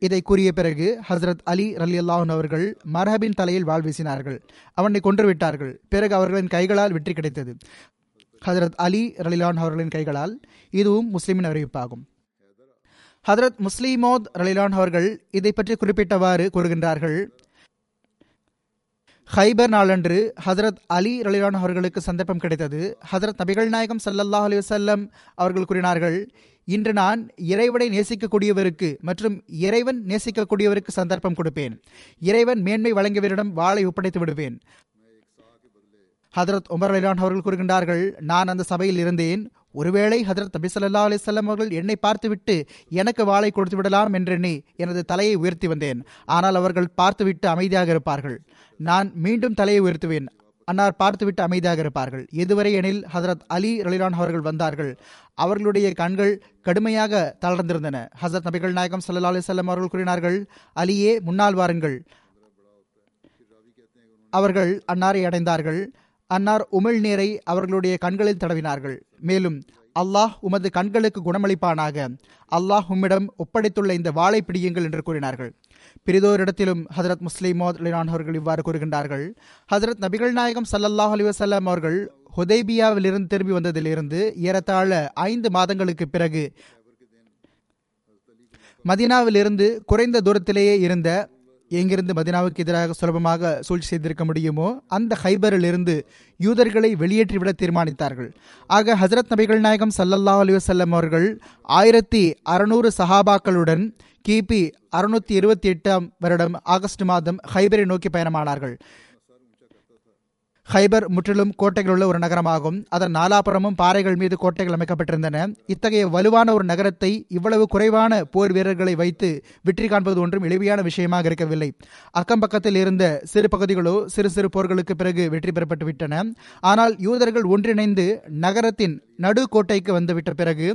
இதை கூறிய பிறகு ஹசரத் அலி ரலி அல்லாஹன் அவர்கள் மரஹபின் தலையில் வாழ் வீசினார்கள். அவனை கொன்று விட்டார்கள். பிறகு அவர்களின் கைகளால் வெற்றி கிடைத்தது. ஹசரத் அலி ரலிலான் அவர்களின் கைகளால் இதுவும் முஸ்லிமின் அறிவிப்பாகும். ஹதரத் முஸ்லிமோத் ரலிலான் அவர்கள் இதை பற்றி குறிப்பிட்டவாறு கூறுகின்றார்கள். ஹைபர் நாளன்று ஹதரத் அலி ரலிலான் அவர்களுக்கு சந்தர்ப்பம் கிடைத்தது. ஹதரத் நபிகள் நாயகம் சல்லல்லாஹ் அலி வசல்லம் அவர்கள் கூறினார்கள் இன்று நான் இறைவனை நேசிக்கக்கூடியவருக்கு மற்றும் இறைவன் நேசிக்கக்கூடியவருக்கு சந்தர்ப்பம் கொடுப்பேன். இறைவன் மேன்மை வழங்கியவரிடம் வாளை ஒப்படைத்து விடுவேன். ஹதரத் உமர் அலிலான் அவர்கள் கூறுகின்றார்கள் நான் அந்த சபையில் இருந்தேன். ஒருவேளை ஹதரத் நபி சல்லா அலிசல்லம் அவர்கள் என்னை பார்த்துவிட்டு எனக்கு வாளை கொடுத்து விடலாம் என்றெண்ணி எனது தலையை உயர்த்தி வந்தேன். ஆனால் அவர்கள் பார்த்துவிட்டு அமைதியாக இருப்பார்கள். நான் மீண்டும் தலையை உயர்த்துவேன். அன்னார் பார்த்துவிட்டு அமைதியாக இருப்பார்கள். எதுவரை எனில் ஹசரத் அலி ரலிலான் அவர்கள் வந்தார்கள். அவர்களுடைய கண்கள் கடுமையாக தளர்ந்திருந்தன. ஹசரத் நபிகள் நாயகம் சல்லா அலிசல்லம் அவர்கள் கூறினார்கள் அலியே முன்னால் வாருங்கள். அவர்கள் அன்னாரை அடைந்தார்கள். அன்னார் உமிழ் நீரை அவர்களுடைய கண்களில் தடவினார்கள். மேலும் அல்லாஹ் உமது கண்களுக்கு குணமளிப்பானாக. அல்லாஹ் உம்மிடம் ஒப்படைத்துள்ள இந்த வாழை பிடியுங்கள் என்று கூறினார்கள். பிரிதோரிடத்திலும் ஹசரத் முஸ்லிமோத் லினான் அவர்கள் இவ்வாறு கூறுகின்றார்கள். ஹசரத் நபிகள் நாயகம் சல்லல்லாஹ் அலிவசல்லாம் அவர்கள் ஹுதைபியாவிலிருந்து திரும்பி வந்ததிலிருந்து ஏறத்தாழ ஐந்து மாதங்களுக்கு பிறகு மதினாவிலிருந்து குறைந்த தூரத்திலேயே இருந்த எங்கிருந்து மதினாவுக்கு எதிராக சுலபமாக சூழ்ச்சி செய்திருக்க முடியுமோ அந்த ஹைபரிலிருந்து யூதர்களை வெளியேற்றிவிட தீர்மானித்தார்கள். ஆக ஹசரத் நபிகள் நாயகம் சல்லல்லா அலி வசல்லம் அவர்கள் ஆயிரத்தி அறுநூறு சஹாபாக்களுடன் கிபி அறுநூத்தி இருபத்தி எட்டாம் வருடம் ஆகஸ்ட் மாதம் ஹைபரை நோக்கி பயணமானார்கள். ஹைபர் முற்றிலும் கோட்டைகள் உள்ள ஒரு நகரமாகும். அதன் நாலாபுறமும் பாறைகள் மீது கோட்டைகள் அமைக்கப்பட்டிருந்தன. இத்தகைய வலுவான ஒரு நகரத்தை இவ்வளவு குறைவான போர் வீரர்களை வைத்து வெற்றி காண்பது ஒன்றும் எளிமையான விஷயமாக இருக்கவில்லை. அக்கம் பக்கத்தில் இருந்த சிறு பகுதிகளோ சிறு சிறு போர்களுக்கு பிறகு வெற்றி பெறப்பட்டு விட்டன. ஆனால் யூதர்கள் ஒன்றிணைந்து நகரத்தின் நடு கோட்டைக்கு வந்துவிட்ட பிறகு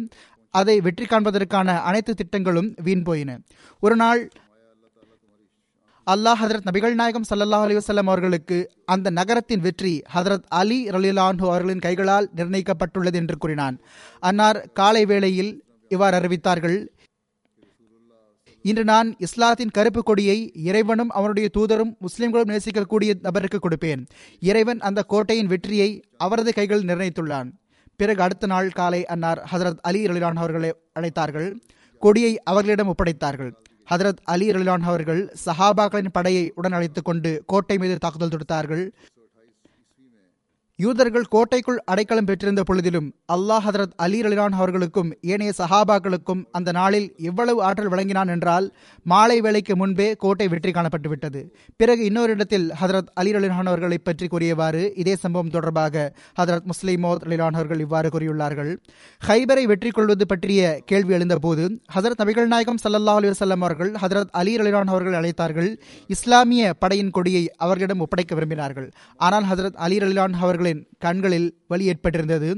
அதை வெற்றி காண்பதற்கான அனைத்து திட்டங்களும் வீண் போயின. ஒரு நாள் அல்லாஹ் ஹதரத் நபிகள் நாயகம் சல்லல்லாஹ் அலி வசல்லம் அவர்களுக்கு அந்த நகரத்தின் வெற்றி ஹதரத் அலி ரலிலான்ஹு அவர்களின் கைகளால் நிர்ணயிக்கப்பட்டுள்ளது என்று கூறினான். அன்னார் காலை வேளையில் இவ்வாறு அறிவித்தார்கள். இன்று நான் இஸ்லாத்தின் கருப்பு கொடியை இறைவனும் அவனுடைய தூதரும் முஸ்லிம்களும் நேசிக்கக்கூடிய நபருக்கு கொடுப்பேன். இறைவன் அந்த கோட்டையின் வெற்றியை அவரது கைகளில் நிர்ணயித்துள்ளான். பிறகு அடுத்த நாள் காலை அன்னார் ஹசரத் அலி ரலிலான் அவர்களை அழைத்தார்கள். கொடியை அவர்களிடம் ஒப்படைத்தார்கள். ஹதரத் அலி ரலிலான் அவர்கள் சஹாபாக்களின் படையை உடன் அழைத்துக் கொண்டு கோட்டை மீது தாக்குதல் தொடுத்தார்கள். யூதர்கள் கோட்டைக்குள் அடைக்கலம் பெற்றிருந்த பொழுதிலும் அல்லாஹ் ஹதரத் அலி அலிலான் அவர்களுக்கும் ஏனைய சஹாபாக்களுக்கும் அந்த நாளில் எவ்வளவு ஆற்றல் வழங்கினான் என்றால் மாலை வேளைக்கு முன்பே கோட்டை வெற்றி காணப்பட்டுவிட்டது. பிறகு இன்னொரு இடத்தில் ஹதரத் அலி அலிலான் அவர்களை பற்றி கூறியவாறு இதே சம்பவம் தொடர்பாக ஹதரத் முஸ்லிமோத் அலிலான் அவர்கள் இவ்வாறு கூறியுள்ளார்கள். ஹைபரை வெற்றி கொள்வது பற்றிய கேள்வி எழுந்தபோது ஹதரத் நபிகள் நாயகம் சல்லல்லா அலி வல்லம் அவர்கள் ஹதரத் அலி அலிலான் அவர்கள் அழைத்தார்கள். இஸ்லாமிய படையின் கொடியை அவர்களிடம் ஒப்படைக்க விரும்பினார்கள். ஆனால் ஹதரத் அலி அலிலான் அவர்கள் அவர்களின் கண்களில் வலி ஏற்பட்டிருந்தது.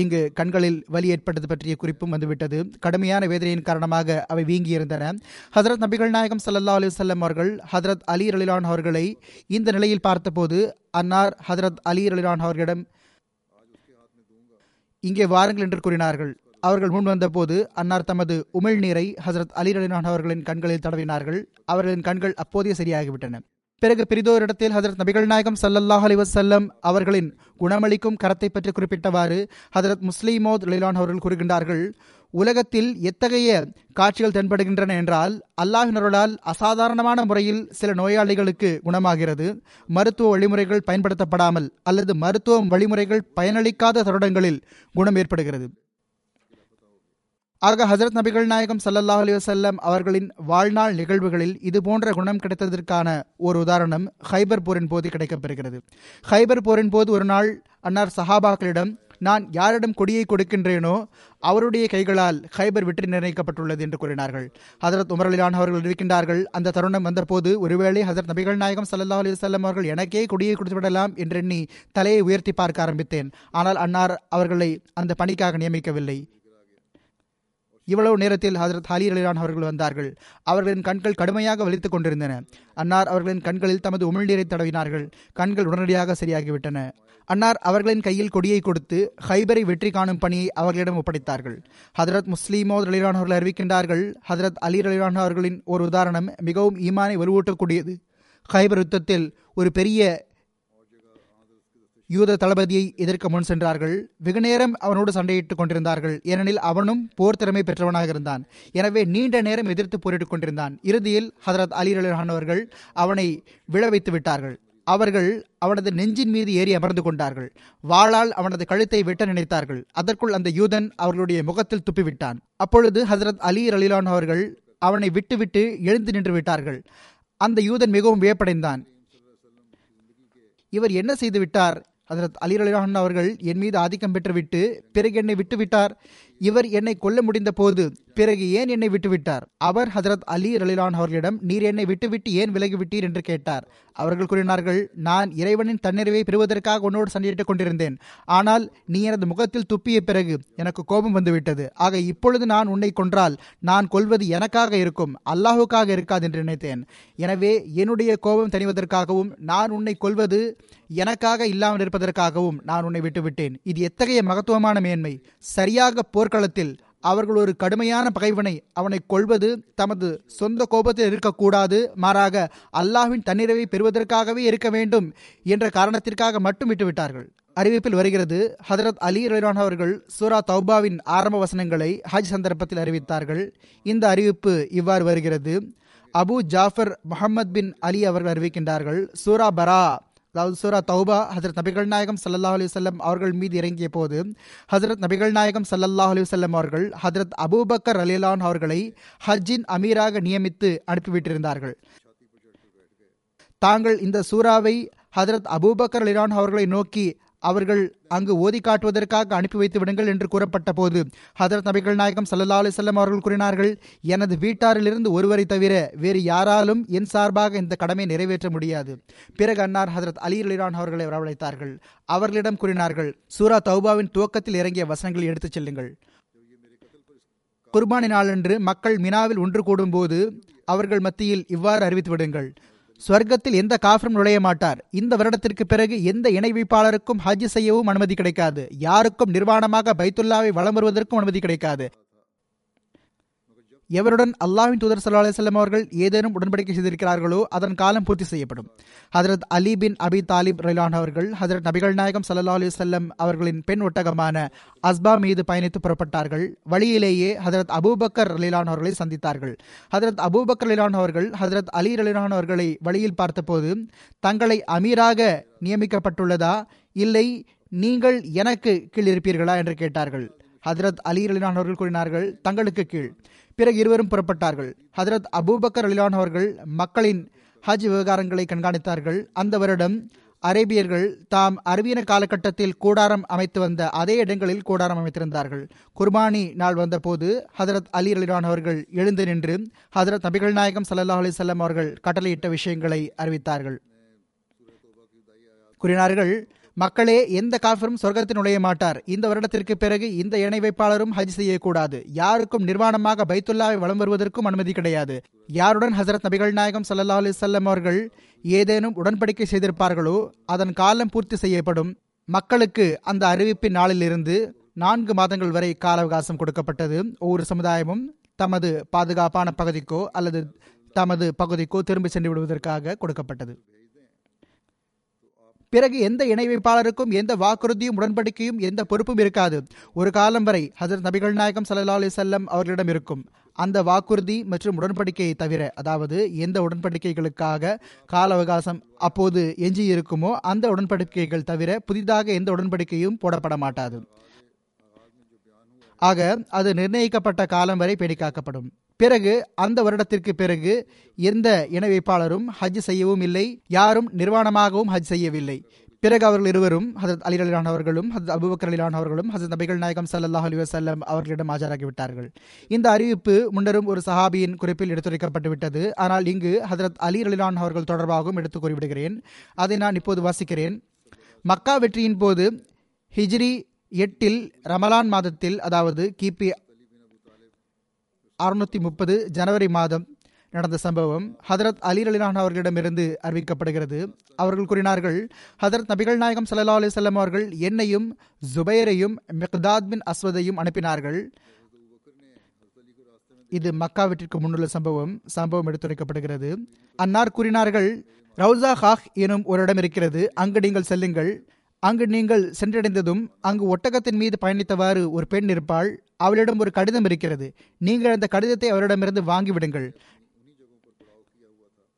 இங்கு கண்களில் வலி ஏற்பட்டது பற்றிய குறிப்பும் வந்துவிட்டது. கடுமையான வேதனையின் காரணமாக அவை வீங்கியிருந்தன. ஹசரத் நபிகள் நாயகம் சல்லா அலி வல்லம் அவர்கள் ஹதரத் அலி ரலிலான் அவர்களை இந்த நிலையில் பார்த்தபோது அன்னார் ஹதரத் அலி ரலிலான் அவர்களிடம் இங்கே வாருங்கள் என்று கூறினார்கள். அவர்கள் முன் வந்தபோது அன்னார் தமது உமிழ் நீரை ஹசரத் அலி ரலிலான் அவர்களின் கண்களில் தடவினார்கள். அவர்களின் கண்கள் அப்போதே சரியாகிவிட்டன. பிறகு பிரிதோர் இடத்தில் ஹதரத் நபிகள் நாயகம் சல்லல்லாஹ் அலிவசல்லம் அவர்களின் குணமளிக்கும் கரத்தை பற்றி குறிப்பிட்டவாறு ஹதரத் முஸ்லிமோத் லிலான் அவர்கள் கூறுகின்றார்கள் உலகத்தில் எத்தகைய காட்சிகள் தென்படுகின்றன என்றால் அல்லாஹினருளால் அசாதாரணமான முறையில் சில நோயாளிகளுக்கு குணமாகிறது. மருத்துவ வழிமுறைகள் பயன்படுத்தப்படாமல் அல்லது மருத்துவ வழிமுறைகள் பயனளிக்காத தருடங்களில் குணம் ஏற்படுகிறது. ஆக ஹசரத் நபிகள் நாயகம் சல்லல்லாஹ் அலி வசல்லம் அவர்களின் வாழ்நாள் நிகழ்வுகளில் இதுபோன்ற குணம் கிடைத்ததற்கான ஒரு உதாரணம் ஹைபர் போரின் போது கிடைக்கப்பெறுகிறது. ஹைபர் போரின் போது ஒரு நாள் அன்னார் சஹாபாக்களிடம் நான் யாரிடம் கொடியை கொடுக்கின்றேனோ அவருடைய கைகளால் ஹைபர் வெற்றி நிர்ணயிக்கப்பட்டுள்ளது என்று கூறினார்கள். ஹசரத் உமர் அலிலான் அவர்கள் இருக்கின்றார்கள் அந்த தருணம் வந்தபோது ஒருவேளை ஹசரத் நபிகள் நாயகம் சல்லா அலி வல்லம் அவர்கள் எனக்கே கொடியை கொடுத்துவிடலாம் என்றெண்ணி தலையை உயர்த்தி பார்க்க ஆரம்பித்தேன். ஆனால் அன்னார் அவர்களை அந்த பணிக்காக நியமிக்கவில்லை. இவ்வளவு நேரத்தில் ஹசரத் அலி அலிலான் அவர்கள் வந்தார்கள். அவர்களின் கண்கள் கடுமையாக வலித்துக் கொண்டிருந்தன. அன்னார் அவர்களின் கண்களில் தமது உமிழ்நீரை தடவினார்கள். கண்கள் உடனடியாக சரியாகிவிட்டன. அன்னார் அவர்களின் கையில் கொடியை கொடுத்து ஹைபரை வெற்றி காணும் பணியை அவர்களிடம் ஒப்படைத்தார்கள். ஹதரத் முஸ்லீமோ அலிலான் அவர்கள் அறிவிக்கின்றார்கள் ஹதரத் அலி அலிலான் அவர்களின் ஒரு உதாரணம் மிகவும் ஈமானை வலுவூட்டக்கூடியது. ஹைபர் யுத்தத்தில் ஒரு பெரிய யூத தளபதியை எதிர்க்க முன் சென்றார்கள். வெகு நேரம் அவனோடு சண்டையிட்டுக் கொண்டிருந்தார்கள். ஏனெனில் அவனும் போர் திறமை பெற்றவனாக இருந்தான். எனவே நீண்ட நேரம் எதிர்த்து போரிட்டுக் கொண்டிருந்தான். இறுதியில் ஹதரத் அலி அவர்கள் அவனை விழ வைத்து விட்டார்கள். அவர்கள் அவனது நெஞ்சின் மீது ஏறி அமர்ந்து கொண்டார்கள். வாளால் அவனது கழுத்தை வெட்ட நினைத்தார்கள். அதற்குள் அந்த யூதன் அவர்களுடைய முகத்தில் துப்பிவிட்டான். அப்பொழுது ஹசரத் அலி அலிலான் அவர்கள் அவனை விட்டுவிட்டு எழுந்து நின்று விட்டார்கள். அந்த யூதன் மிகவும் வியப்படைந்தான். இவர் என்ன செய்து விட்டார்? ஹசரத் அலி அலிலான் அவர்கள் என் மீது ஆதிக்கம் பெற்றுவிட்டு பிறகு என்னை விட்டுவிட்டார். இவர் என்னை கொல்ல முடிந்த போது பிறகு ஏன் என்னை விட்டுவிட்டார்? அவர் ஹசரத் அலி ரலிலான் அவர்களிடம் நீர் என்னை விட்டுவிட்டு ஏன் விலகிவிட்டீர்? என்று கேட்டார். அவர்கள் கூறினார்கள் நான் இறைவனின் தன்னிறைவை பெறுவதற்காக உன்னோடு சண்டையிட்டுக் கொண்டிருந்தேன். ஆனால் நீ எனது முகத்தில் துப்பிய பிறகு எனக்கு கோபம் வந்துவிட்டது. ஆக இப்பொழுது நான் உன்னை கொன்றால் நான் கொல்வது எனக்காக இருக்கும் அல்லாஹுக்காக இருக்காது என்று நினைத்தேன். எனவே என்னுடைய கோபம் தணிவதற்காகவும் நான் உன்னை கொல்வது எனக்காக இல்லாமல் இருப்பதற்காகவும் நான் உன்னை விட்டுவிட்டேன். இது எத்தகைய மகத்துவமான மேன்மை? சரியாக போர் போர்க்களத்தில் அவர்கள் ஒரு கடுமையான பகைவனை அவனை கொள்வது தமது சொந்த கோபத்தில் இருக்கக்கூடாது மாறாக அல்லாஹ்வின் தன்னிறைவை பெறுவதற்காகவே இருக்க வேண்டும் என்ற காரணத்திற்காக மட்டும் விட்டுவிட்டார்கள். அறிவிப்பில் வருகிறது ஹதரத் அலி ரலிலான் அவர்கள் சூரா தௌபாவின் ஆரம்ப வசனங்களை ஹஜ் சந்தர்ப்பத்தில் அறிவித்தார்கள். இந்த அறிவிப்பு இவ்வாறு வருகிறது. அபு ஜாஃபர் முகமது பின் அலி அவர்கள் அறிவிக்கின்றார்கள் சூரா பரா அதாவது சூரா தௌபா ஹசரத் நபிகள் நாயகம் சல்லல்லாஹ் அலி வல்லம் அவர்கள் மீது இறங்கிய போது ஹசரத் நபிகள் நாயகம் சல்லல்லாஹ் அலி வல்லம் அவர்கள் ஹசரத் அபூபக்கர் அலிலான் அவர்களை ஹஜ்ஜின் அமீராக நியமித்து அனுப்பிவிட்டிருந்தார்கள். தாங்கள் இந்த சூறாவை ஹதரத் அபூபக்கர் அலிலான் அவர்களை நோக்கி அவர்கள் அங்கு ஓதி காட்டுவதற்காக அனுப்பி வைத்து விடுங்கள் என்று கூறப்பட்ட போது ஹதரத் நபிகள் நாயகம் சல்லா அலிசல்லம் அவர்கள் கூறினார்கள் எனது வீட்டாரிலிருந்து ஒருவரை தவிர வேறு யாராலும் என் சார்பாக இந்த கடமை நிறைவேற்ற முடியாது. பிறகு அன்னார் ஹதரத் அலி அலிரான் அவர்களை வரவழைத்தார்கள். அவர்களிடம் கூறினார்கள் சூரா தௌபாவின் துவக்கத்தில் இறங்கிய வசனங்களை எடுத்துச் செல்லுங்கள். குர்பானி நாளன்று மக்கள் மினாவில் ஒன்று கூடும்போது அவர்கள் மத்தியில் இவ்வாறு அறிவித்து விடுங்கள் ஸ்வர்க்கத்தில் எந்த காஃபரும் நுழைய மாட்டார். இந்த வருடத்திற்கு பிறகு எந்த இணை வைப்பாளருக்கும் ஹஜ் செய்யவும் அனுமதி கிடைக்காது. யாருக்கும் நிர்வாணமாக பைத்துல்லாவை வலம் வருவதற்கும் அனுமதி கிடைக்காது. எவருடன் அல்லாஹ்வின் தூதர் சல்லா அலிஸ்லாம் அவர்கள் ஏதேனும் உடன்படிக்கை செய்திருக்கிறார்களோ அதன் காலம் பூர்த்தி செய்யப்படும். ஹதரத் அலி பின் அபி தாலிப் ரயிலான் அவர்கள் ஹதரத் நபிகள் நாயகம் சல்லா அலி அவர்களின் பெண் ஒட்டகமான அஸ்பா மீது பயணித்து புறப்பட்டார்கள். வழியிலேயே ஹதரத் அபூபக்கர் ரலிலான் அவர்களை சந்தித்தார்கள். ஹதரத் அபூபக்கர் ரலிலான் அவர்கள் ஹதரத் அலி ரலிலான் அவர்களை வழியில் பார்த்தபோது தங்களை அமீராக நியமிக்கப்பட்டுள்ளதா? இல்லை நீங்கள் எனக்கு கீழ் இருப்பீர்களா என்று கேட்டார்கள். ஹதரத் அலி ரலிலான் அவர்கள் கூறினார்கள் தங்களுக்கு கீழ். பிறகு இருவரும் புறப்பட்டார்கள். ஹதரத் அபூபக்கர் அலிலான் அவர்கள் மக்களின் ஹஜ் விவகாரங்களை கண்காணித்தார்கள். அந்த வருடம் அரேபியர்கள் தாம் அறிவியன காலகட்டத்தில் கூடாரம் அமைத்து வந்த அதே இடங்களில் கூடாரம் அமைத்திருந்தார்கள். குர்பானி நாள் வந்தபோது ஹதரத் அலி அலிலான் அவர்கள் எழுந்து நின்று ஹதரத் நபிகள் நாயகம் சல்லா அலிசல்லாம் அவர்கள் கட்டளையிட்ட விஷயங்களை அறிவித்தார்கள். கூறினார்கள் மக்களே எந்த காஃபரும் சொர்க்கத்தில் நுழைய மாட்டார். இந்த வருடத்திற்கு பிறகு இந்த இணை வைப்பாளரும் ஹஜ் செய்யக்கூடாது. யாருக்கும் நிர்வாணமாக பைத்துல்லாவை வலம் வருவதற்கும் அனுமதி கிடையாது. யாருடன் ஹசரத் நபிகள் நாயகம் சல்லா அலிசல்லம் அவர்கள் ஏதேனும் உடன்படிக்கை செய்திருப்பார்களோ அதன் காலம் பூர்த்தி செய்யப்படும். மக்களுக்கு அந்த அறிவிப்பின் நாளிலிருந்து நான்கு மாதங்கள் வரை கால அவகாசம் கொடுக்கப்பட்டது. ஒவ்வொரு சமுதாயமும் தமது பாதுகாப்பான பகுதிக்கோ அல்லது தமது பகுதிக்கோ திரும்பி சென்று விடுவதற்காக கொடுக்கப்பட்டது. பிறகு எந்த இணை வைப்பாளருக்கும் எந்த வாக்குறுதியும் உடன்படிக்கையும் எந்த பொறுப்பும் இருக்காது. ஒரு காலம் வரை ஹசரத் நபிகள் நாயகம் சல்லா அலி செல்லம் அவர்களிடம் இருக்கும். அந்த வாக்குறுதி மற்றும் உடன்படிக்கையை தவிர அதாவது எந்த உடன்படிக்கைகளுக்காக கால அவகாசம் அப்போது எஞ்சி இருக்குமோ அந்த உடன்படிக்கைகள் தவிர புதிதாக எந்த உடன்படிக்கையும் போடப்பட மாட்டாது. ஆக அது நிர்ணயிக்கப்பட்ட காலம் வரை பேடி காக்கப்படும் பிறகு அந்த வருடத்திற்கு பிறகு எந்த இணை வைப்பாளரும் ஹஜ் செய்யவும் இல்லை யாரும் நிர்வாணமாகவும் ஹஜ் செய்யவில்லை. பிறகு அவர்கள் இருவரும் ஹசரத் அலி அலிலான் அவர்களும் ஹசரத் அபுபக்கர் அலிலான் அவர்களும் ஹசரத் நபிகள் நாயகம் சல்லாஹ் அலி வசல்லம் அவர்களிடம் ஆஜராகிவிட்டார்கள் இந்த அறிவிப்பு முன்னரும் ஒரு சஹாபியின் குறிப்பில் எடுத்துரைக்கப்பட்டு விட்டது. ஆனால் இங்கு ஹசரத் அலி அலிலான் அவர்கள் தொடர்பாகவும் எடுத்து கூறிவிடுகிறேன் அதை நான் இப்போது வாசிக்கிறேன். மக்கா வெற்றியின் போது ஹிஜ்ரி எட்டில் ரமலான் மாதத்தில் அதாவது கிபி அறுநூத்தி முப்பது ஜனவரி மாதம் நடந்த சம்பவம் ஹதரத் அலி அலிலான் அவர்களிடமிருந்து அறிவிக்கப்படுகிறது. அவர்கள் கூறினார்கள் ஹதரத் நபிகள் நாயகம் சல்லா அலிசல்லாம் அவர்கள் என்னையும் ஜுபைரையும் மிக்தாத் பின் அஸ்வதையும் அனுப்பினார்கள். இது மக்காவிற்கு முன்னுள்ள சம்பவம். சம்பவம் எடுத்துரைக்கப்படுகிறது. அன்னார் கூறினார்கள் ரவுசா ஹாக் எனும் ஒரு இடம் இருக்கிறது. அங்கு நீங்கள் செல்லுங்கள். அங்கு நீங்கள் சென்றடைந்ததும் அங்கு ஒட்டகத்தின் மீது பயணித்தவாறு ஒரு பெண் இருப்பாள். அவளிடம் ஒரு கடிதம் இருக்கிறது. நீங்கள் அந்த கடிதத்தை அவரிடமிருந்து வாங்கிவிடுங்கள்.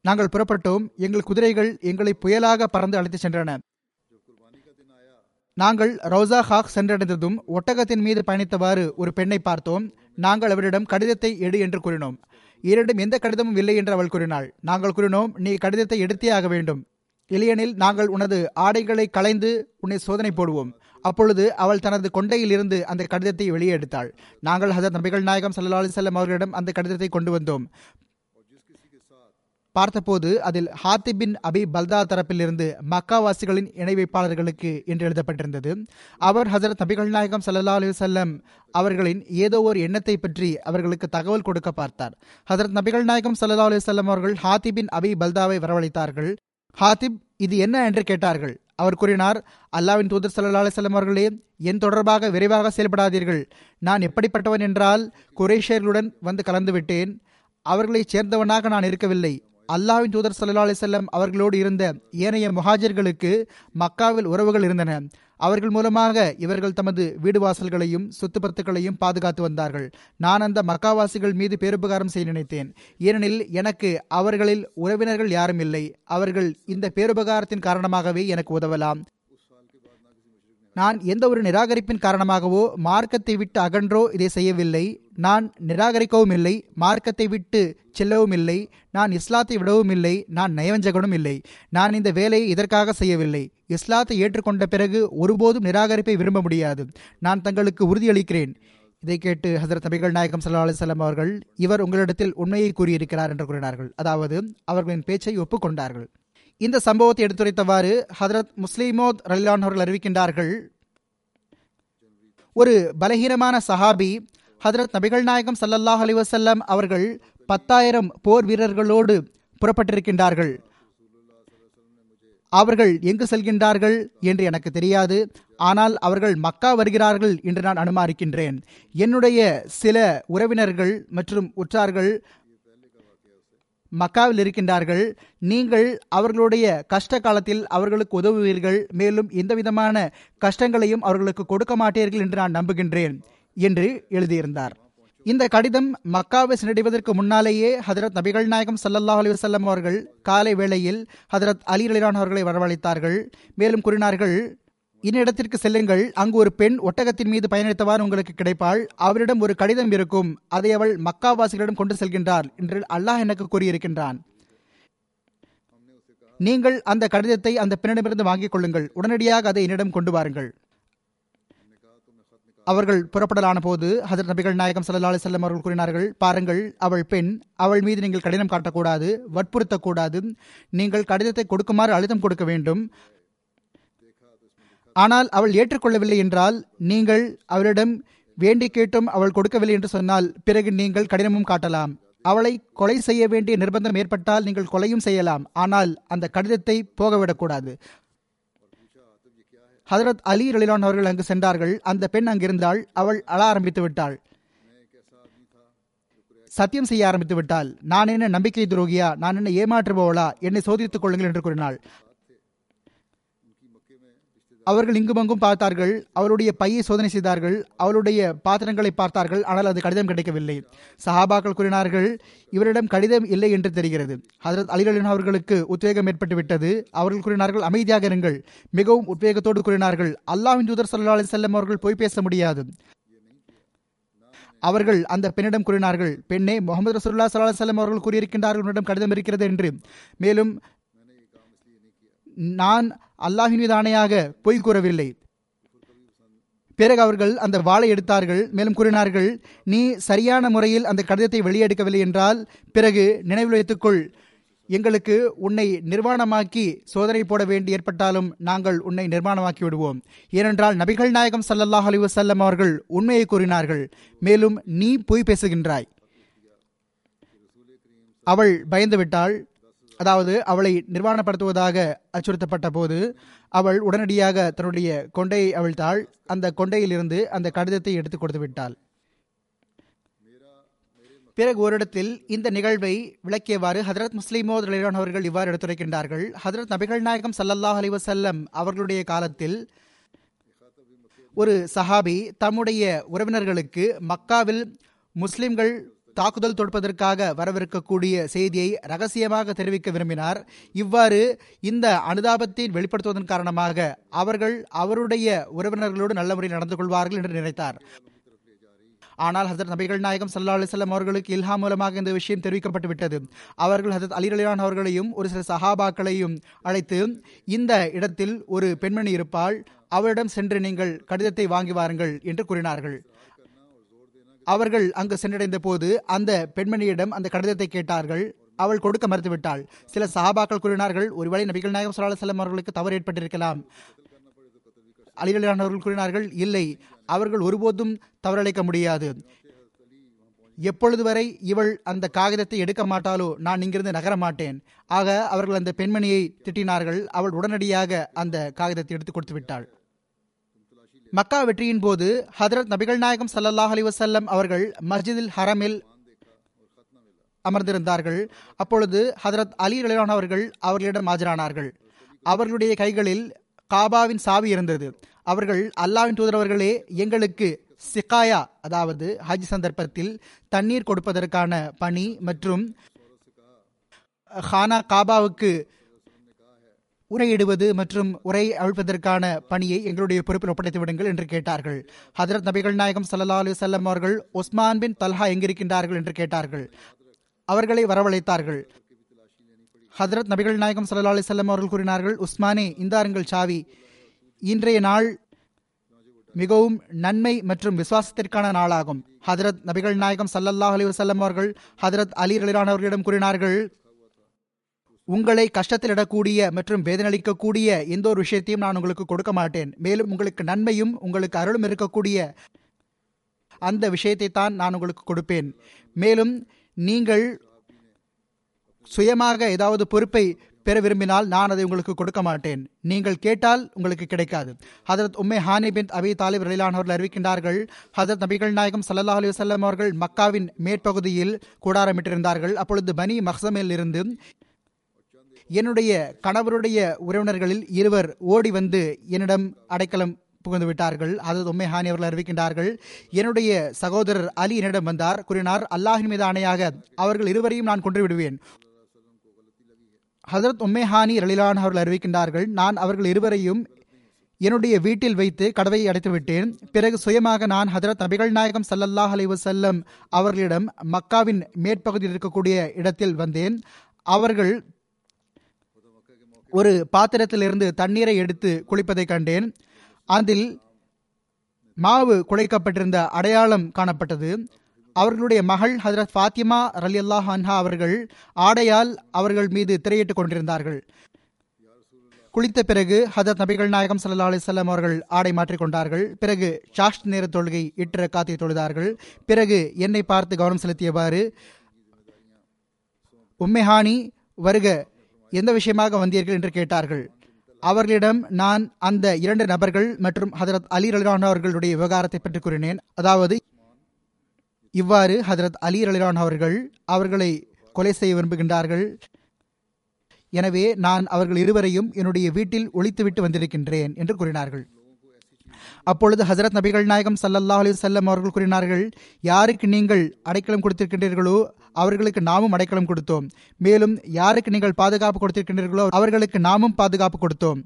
நாங்கள் புறப்பட்டோம். எங்கள் குதிரைகள் எங்களை புயலாக பறந்து அழைத்து சென்றன. நாங்கள் ரோசா ஹாக் சென்றடைந்ததும் ஒட்டகத்தின் மீது பயணித்தவாறு ஒரு பெண்ணை பார்த்தோம். நாங்கள் அவரிடம் கடிதத்தை எடு என்று கூறினோம். இரண்டும் எந்த கடிதமும் இல்லை என்று அவள் கூறினாள். நாங்கள் கூறினோம் நீ கடிதத்தை எடுத்தே ஆக வேண்டும். இல்லையெனில் நாங்கள் உனது ஆடைகளை களைந்து உன்னை சோதனை போடுவோம். அப்பொழுது அவள் தனது கொண்டையில் இருந்து அந்த கடிதத்தை வெளியே எடுத்தாள். நாங்கள் ஹசரத் நபிகள் நாயகம் சல்லா அலிசல்லம் அவர்களிடம் அந்த கடிதத்தை கொண்டு வந்தோம். பார்த்தபோது அதில் ஹாத்திபின் அபி பல்தா தரப்பிலிருந்து மக்காவாசிகளின் இணை வைப்பாளர்களுக்கு என்று எழுதப்பட்டிருந்தது. அவர் ஹசரத் நபிகள் நாயகம் சல்லா அலி வல்லம் அவர்களின் ஏதோ ஒரு எண்ணத்தை பற்றி அவர்களுக்கு தகவல் கொடுக்க பார்த்தார். ஹசரத் நபிகள் நாயகம் சல்லா அலி வல்லம் அவர்கள் ஹாத்திபின் அபி பல்தாவை வரவழைத்தார்கள். ஹாத்திப் இது என்ன என்று கேட்டார்கள். அவர் கூறினார் அல்லாவின் தூதர் சல்லா அலிசல்லம் அவர்களே என் தொடர்பாக விரைவாக செயல்படாதீர்கள். நான் எப்படிப்பட்டவன் என்றால் குரேஷியர்களுடன் வந்து கலந்துவிட்டேன். அவர்களைச் சேர்ந்தவனாக நான் இருக்கவில்லை. அல்லாவின் தூதர் சல்லா அலிசல்லம் அவர்களோடு இருந்த ஏனைய முஹாஜர்களுக்கு மக்காவில் உறவுகள் இருந்தன. அவர்கள் மூலமாக இவர்கள் தமது வீடு வாசல்களையும் சொத்து பத்துக்களையும் பாதுகாத்து வந்தார்கள். நான் அந்த மக்காவாசிகள் மீது பேருபகாரம் செய்ய நினைத்தேன். ஏனெனில் எனக்கு அவர்களில் உறவினர்கள் யாரும் இல்லை. அவர்கள் இந்த பேருபகாரத்தின் காரணமாகவே எனக்கு உதவலாம். நான் எந்த ஒரு நிராகரிப்பின் காரணமாகவோ மார்க்கத்தை விட்டு அகன்றோ இதை செய்யவில்லை. நான் நிராகரிக்கவும் இல்லை மார்க்கத்தை விட்டு செல்லவும் இல்லை. நான் இஸ்லாத்தை விடவும் இல்லை நான் நயவஞ்சகனும் இல்லை. நான் இந்த வேலையை இதற்காக செய்யவில்லை. இஸ்லாத்தை ஏற்றுக்கொண்ட பிறகு ஒருபோதும் நிராகரிப்பை விரும்ப முடியாது. நான் தங்களுக்கு உறுதியளிக்கிறேன். இதை கேட்டு ஹசரத் நபிகள் நாயகம் சல்லா அலிசல்லாம் அவர்கள் இவர் உங்களிடத்தில் உண்மையை கூறியிருக்கிறார் என்று கூறினார்கள். அதாவது அவர்களின் பேச்சை ஒப்புக்கொண்டார்கள். இந்த சம்பவத்தை எடுத்துரைத்தவாறு ஹதரத் முஸ்லிமோத் ரலிலான் அவர்கள் அறிவிக்கின்றார்கள். ஒரு பலகீனமான சஹாபி ஹதரத் நபிகள் நாயகம் சல்லல்லாஹ் அலிவசல்லம் அவர்கள் பத்தாயிரம் போர் வீரர்களோடு புறப்பட்டிருக்கின்றார்கள். அவர்கள் எங்கு செல்கின்றார்கள் என்று எனக்கு தெரியாது. ஆனால் அவர்கள் மக்கா வருகிறார்கள் என்று நான் அனுமானிக்கின்றேன். என்னுடைய சில உறவினர்கள் மற்றும் உற்றார்கள் மக்காவில் இருக்கின்றார்கள். நீங்கள் அவர்களுடைய கஷ்ட காலத்தில் அவர்களுக்கு உதவுவீர்கள். மேலும் எந்தவிதமான கஷ்டங்களையும் அவர்களுக்கு கொடுக்க மாட்டீர்கள் என்று நான் நம்புகின்றேன் என்று எழுதியிருந்தார். இந்த கடிதம் மக்காவை சென்றடைவதற்கு முன்னாலேயே ஹதரத் நபிகள் நாயகம் சல்லல்லாஹ் அலி அவர்கள் காலை வேளையில் ஹதரத் அலி அலிரான் அவர்களை வரவழைத்தார்கள். மேலும் கூறினார்கள் இன்னிடத்திற்கு செல்லுங்கள். அங்கு ஒரு பெண் ஒட்டகத்தின் மீது பயணித்தவாறு உங்களுக்கு கிடைப்பாள். அவரிடம் ஒரு கடிதம் இருக்கும். அதை அவள் மக்காவாசிகளிடம் கொண்டு செல்கின்றார் என்று அல்லாஹ் எனக்கு கூறியிருக்கின்றான். நீங்கள் அந்த கடிதத்தை அந்த பெண்ணிடமிருந்து வாங்கிக் கொள்ளுங்கள். உடனடியாக அதை என்னிடம் கொண்டு வாருங்கள். அவர்கள் புறப்படலான போது ஹதரத் நபிகள் நாயகம் சல்லா அலி செல்லம் அவர்கள் கூறினார்கள் பாருங்கள் அவள் பெண் அவள் மீது நீங்கள் கடிதம் காட்டக்கூடாது வற்புறுத்தக்கூடாது. நீங்கள் கடிதத்தை கொடுக்குமாறு அழுத்தம் கொடுக்க வேண்டும். ஆனால் அவள் ஏற்றுக்கொள்ளவில்லை என்றால் நீங்கள் அவளிடம் வேண்டி கேட்டும் அவள் கொடுக்கவில்லை என்று சொன்னால் பிறகு நீங்கள் கடினமும் காட்டலாம். அவளை கொலை செய்ய வேண்டிய நிர்பந்தம் ஏற்பட்டால் நீங்கள் கொலையும் செய்யலாம். ஆனால் அந்த கடிதத்தை போகவிடக்கூடாது. ஹதரத் அலி ரலிலான் அவர்கள் அங்கு சென்றார்கள். அந்த பெண் அங்கிருந்தாள். அவள் அழ ஆரம்பித்து விட்டாள். சத்தியம் செய்ய ஆரம்பித்து விட்டாள். நான் என்ன நம்பிக்கை துரோகியா? நான் என்ன ஏமாற்றுபவளா? என்னை சோதித்துக் கொள்ளுங்கள் என்று கூறினாள். அவர்கள் இங்குமங்கும் பார்த்தார்கள் அவருடைய பையை சோதனை செய்தார்கள் அவருடைய பாத்திரங்களை பார்த்தார்கள் ஆனால் அது கடிதம் கிடைக்கவில்லை. சஹாபாக்கள் கூறினார்கள் இவரிடம் கடிதம் இல்லை என்று தெரிகிறது. ஹசரத் அலிகளின் அவர்களுக்கு உத்வேகம் ஏற்பட்டு விட்டது அவர்கள் கூறினார்கள் அமைதியாக இருங்கள். மிகவும் உத்வேகத்தோடு கூறினார்கள் அல்லாஹின் தூதர் சல்லா அலி செல்லம் அவர்கள் போய் பேச முடியாது. அவர்கள் அந்த பெண்ணிடம் கூறினார்கள் பெண்ணே முகமது ரசூல்லா சல்லா செல்லம் அவர்கள் கூறியிருக்கின்றார்கள் உன்னிடம் கடிதம் இருக்கிறது என்று. மேலும் நான் அல்லாஹின் மீது ஆணையாக பொய் கூறவில்லை. பிறகு அவர்கள் அந்த வாளை எடுத்தார்கள் மேலும் கூறினார்கள் நீ சரியான முறையில் அந்த கடிதத்தை வெளியெடுக்கவில்லை என்றால் பிறகு நினைவில் வைத்துக்கொள். எங்களுக்கு உன்னை நிர்வாணமாக்கி சோதனை போட வேண்டி ஏற்பட்டாலும் நாங்கள் உன்னை நிர்மாணமாக்கி விடுவோம். ஏனென்றால் நபிகள் நாயகம் சல்லல்லாஹ் அலி வசல்லம் அவர்கள் உண்மையை கூறினார்கள். மேலும் நீ பொய் பேசுகின்றாய். அவள் பயந்துவிட்டாள். அதாவது அவளை நிர்வாணப்படுத்துவதாக அச்சுறுத்தப்பட்ட போது அவள் உடனடியாக தன்னுடைய கொண்டையை அவிழ்த்தாள். அந்த கொண்டையிலிருந்து அந்த கடிதத்தை எடுத்து கொடுத்து விட்டாள். பிறகு ஓரிடத்தில் இந்த நிகழ்வை விளக்கியவாறு ஹதரத் முஸ்லிமோத் அலிரான் அவர்கள் இவ்வாறு எடுத்துரைக்கின்றார்கள். ஹதரத் நபிகள் நாயகம் சல்லல்லாஹ் அலி வசல்லம் அவர்களுடைய காலத்தில் ஒரு சஹாபி தம்முடைய உறவினர்களுக்கு மக்காவில் முஸ்லிம்கள் தாக்குதல் தொடுப்பதற்காக வரவிருக்கக்கூடிய செய்தியை ரகசியமாக தெரிவிக்க விரும்பினார். இவ்வாறு இந்த அனுதாபத்தை வெளிப்படுத்துவதன் காரணமாக அவர்கள் அவருடைய உறவினர்களோடு நல்ல முறையில் நடந்து கொள்வார்கள் என்று நினைத்தார். ஆனால் ஹசரத் நபிகள் நாயகம் சல்லா அலிசல்லாம் அவர்களுக்கு இல்ஹா மூலமாக இந்த விஷயம் தெரிவிக்கப்பட்டு விட்டது. அவர்கள் ஹசரத் அலி அலிலான் அவர்களையும் ஒரு சில சஹாபாக்களையும் அழைத்து இந்த இடத்தில் ஒரு பெண்மணி இருப்பால் அவரிடம் சென்று நீங்கள் கடிதத்தை வாங்கி வாருங்கள் என்று கூறினார்கள். அவர்கள் அங்கு சென்றடைந்த போது அந்த பெண்மணியிடம் அந்த கடிதத்தை கேட்டார்கள். அவள் கொடுக்க மறுத்துவிட்டாள். சில சஹாபாக்கள் கூறினார்கள் ஒருவேளை நபிகள் நாயகம் சல்லா செல்லம் அவர்களுக்கு தவறு ஏற்பட்டிருக்கலாம். அலிகளானவர்கள் கூறினார்கள் இல்லை அவர்கள் ஒருபோதும் தவறளிக்க முடியாது. எப்பொழுது வரை இவள் அந்த காகிதத்தை எடுக்க மாட்டாலோ நான் இங்கிருந்து நகர மாட்டேன். ஆக அவர்கள் அந்த பெண்மணியை திட்டினார்கள். அவள் உடனடியாக அந்த காகிதத்தை எடுத்து கொடுத்து விட்டாள். மக்கா வெற்றியின் போது ஹதரத் நபிகள் நாயகம் சல்லல்லாஹ் அலி வசல்லம் அவர்கள் மஸ்ஜிதில் ஹரமில் அமர்ந்திருந்தார்கள். அப்பொழுது ஹதரத் அலி ரலிவான் அவர்கள் அவர்களிடம் ஆஜரானார்கள். அவர்களுடைய கைகளில் காபாவின் சாவி இருந்தது. அவர்கள் அல்லாவின் தூதரவர்களே எங்களுக்கு சிக்காயா அதாவது ஹஜ் சந்தர்ப்பத்தில் தண்ணீர் கொடுப்பதற்கான பணி மற்றும் ஹானா காபாவுக்கு உரையிடுவது மற்றும் உரை அழிப்பதற்கான பணியை எங்களுடைய பொறுப்பில் ஒப்படைத்து விடுங்கள் என்று கேட்டார்கள். ஹதரத் நபிகள் நாயகம் சல்லா அலி வல்லம் அவர்கள் உஸ்மான் பின் தல்ஹா எங்கிருக்கின்றார்கள் என்று கேட்டார்கள். அவர்களை வரவழைத்தார்கள். ஹதரத் நபிகள் நாயகம் சல்லா அலி செல்லம் அவர்கள் கூறினார்கள் உஸ்மானே இந்தாருங்கள் சாவி. இன்றைய நாள் மிகவும் நன்மை மற்றும் விசுவாசத்திற்கான நாளாகும். ஹதரத் நபிகள் நாயகம் சல்லல்லாஹ் அலி வசல்லம் அவர்கள் ஹதரத் அலி அலிரான் அவர்களிடம் கூறினார்கள் உங்களை கஷ்டத்தில் இடக்கூடிய மற்றும் வேதனளிக்கக்கூடிய எந்த ஒரு விஷயத்தையும் நான் உங்களுக்கு கொடுக்க மாட்டேன். மேலும் உங்களுக்கு நன்மையும் உங்களுக்கு அருளும் இருக்கக்கூடிய அந்த விஷயத்தை தான் நான் உங்களுக்கு கொடுப்பேன். மேலும் நீங்கள் சுயமாக ஏதாவது பொறுப்பை பெற விரும்பினால் நான் அதை உங்களுக்கு கொடுக்க மாட்டேன். நீங்கள் கேட்டால் உங்களுக்கு கிடைக்காது. ஹதரத் உம்மை ஹானி பின் அபி தாலிப் ரலிலானவர்கள் அறிவிக்கின்றார்கள் ஹதரத் நபிகள் நாயகம் சல்லா அலி அவர்கள் மக்காவின் மேற்பகுதியில் கூடாரமிட்டிருந்தார்கள். அப்பொழுது பனி மஹ்சமில் இருந்து என்னுடைய கணவருடைய உறவினர்களில் இருவர் ஓடி வந்து என்னிடம் அடைக்கலம் புகுந்து விட்டார்கள். அது உம்மை ஹானி அவர்கள் அறிவிக்கின்றார்கள். என்னுடைய சகோதரர் அலி என்னிடம் வந்தார். கூறினார் அல்லாஹின் மீது ஆணையாக அவர்கள் இருவரையும் நான் கொன்று விடுவேன் ஹசரத் உம்மேஹானி ரலிலான் அவர்கள் அறிவிக்கின்றார்கள் நான் அவர்கள் இருவரையும் என்னுடைய வீட்டில் வைத்து கடவையை அடைத்து விட்டேன். பிறகு சுயமாக நான் ஹதரத் நபிகள் நாயகம் சல்லல்லாஹ் அலி வசல்லம் அவர்களிடம் மக்காவின் மேற்பகுதியில் இருக்கக்கூடிய இடத்தில் வந்தேன். அவர்கள் ஒரு பாத்திரத்திலிருந்து தண்ணீரை எடுத்து குளிப்பதை கண்டேன். அதில் மாவு குழைக்கப்பட்டிருந்த அடையாளம் காணப்பட்டது. அவர்களுடைய மகள் ஹதரத் ஃபாத்திமா ரலி அல்லாஹ் அன்ஹா அவர்கள் ஆடையால் அவர்கள் மீது திரையிட்டுக் கொண்டிருந்தார்கள். குளித்த பிறகு ஹதரத் நபிகள் நாயகம் சல்லா அலிசல்லாம் அவர்கள் ஆடை மாற்றிக்கொண்டார்கள் பிறகு சாஷ்ட் நேர தொழுகை இட்டு காத்தி தொழுதார்கள். பிறகு என்னை பார்த்து கவனம் செலுத்தியவாறு உம்மெஹானி வருக எந்த விஷயமாக வந்தீர்கள் என்று கேட்டார்கள். அவர்களிடம் நான் அந்த இரண்டு நபர்கள் மற்றும் ஹதரத் அலி ரலிரான் அவர்களுடைய விவகாரத்தை பற்றி கூறினேன். அதாவது இவ்வாறு ஹதரத் அலி ரலிரான் அவர்கள் அவர்களை கொலை செய்ய விரும்புகின்றார்கள். எனவே நான் அவர்கள் இருவரையும் என்னுடைய வீட்டில் ஒழித்துவிட்டு வந்திருக்கின்றேன் என்று கூறினார்கள். அப்பொழுது ஹசரத் நபிகள் நாயகம் சல்லல்லா அலி வல்லம் அவர்கள் கூறினார்கள் யாருக்கு நீங்கள் அடைக்கலம் கொடுத்திருக்கின்றீர்களோ அவர்களுக்கு நாமும் அடைக்கலம் கொடுத்தோம். மேலும் யாருக்கு நீங்கள் பாதுகாப்பு கொடுத்திருக்கின்றீர்களோ அவர்களுக்கு நாமும் பாதுகாப்பு கொடுத்தோம்.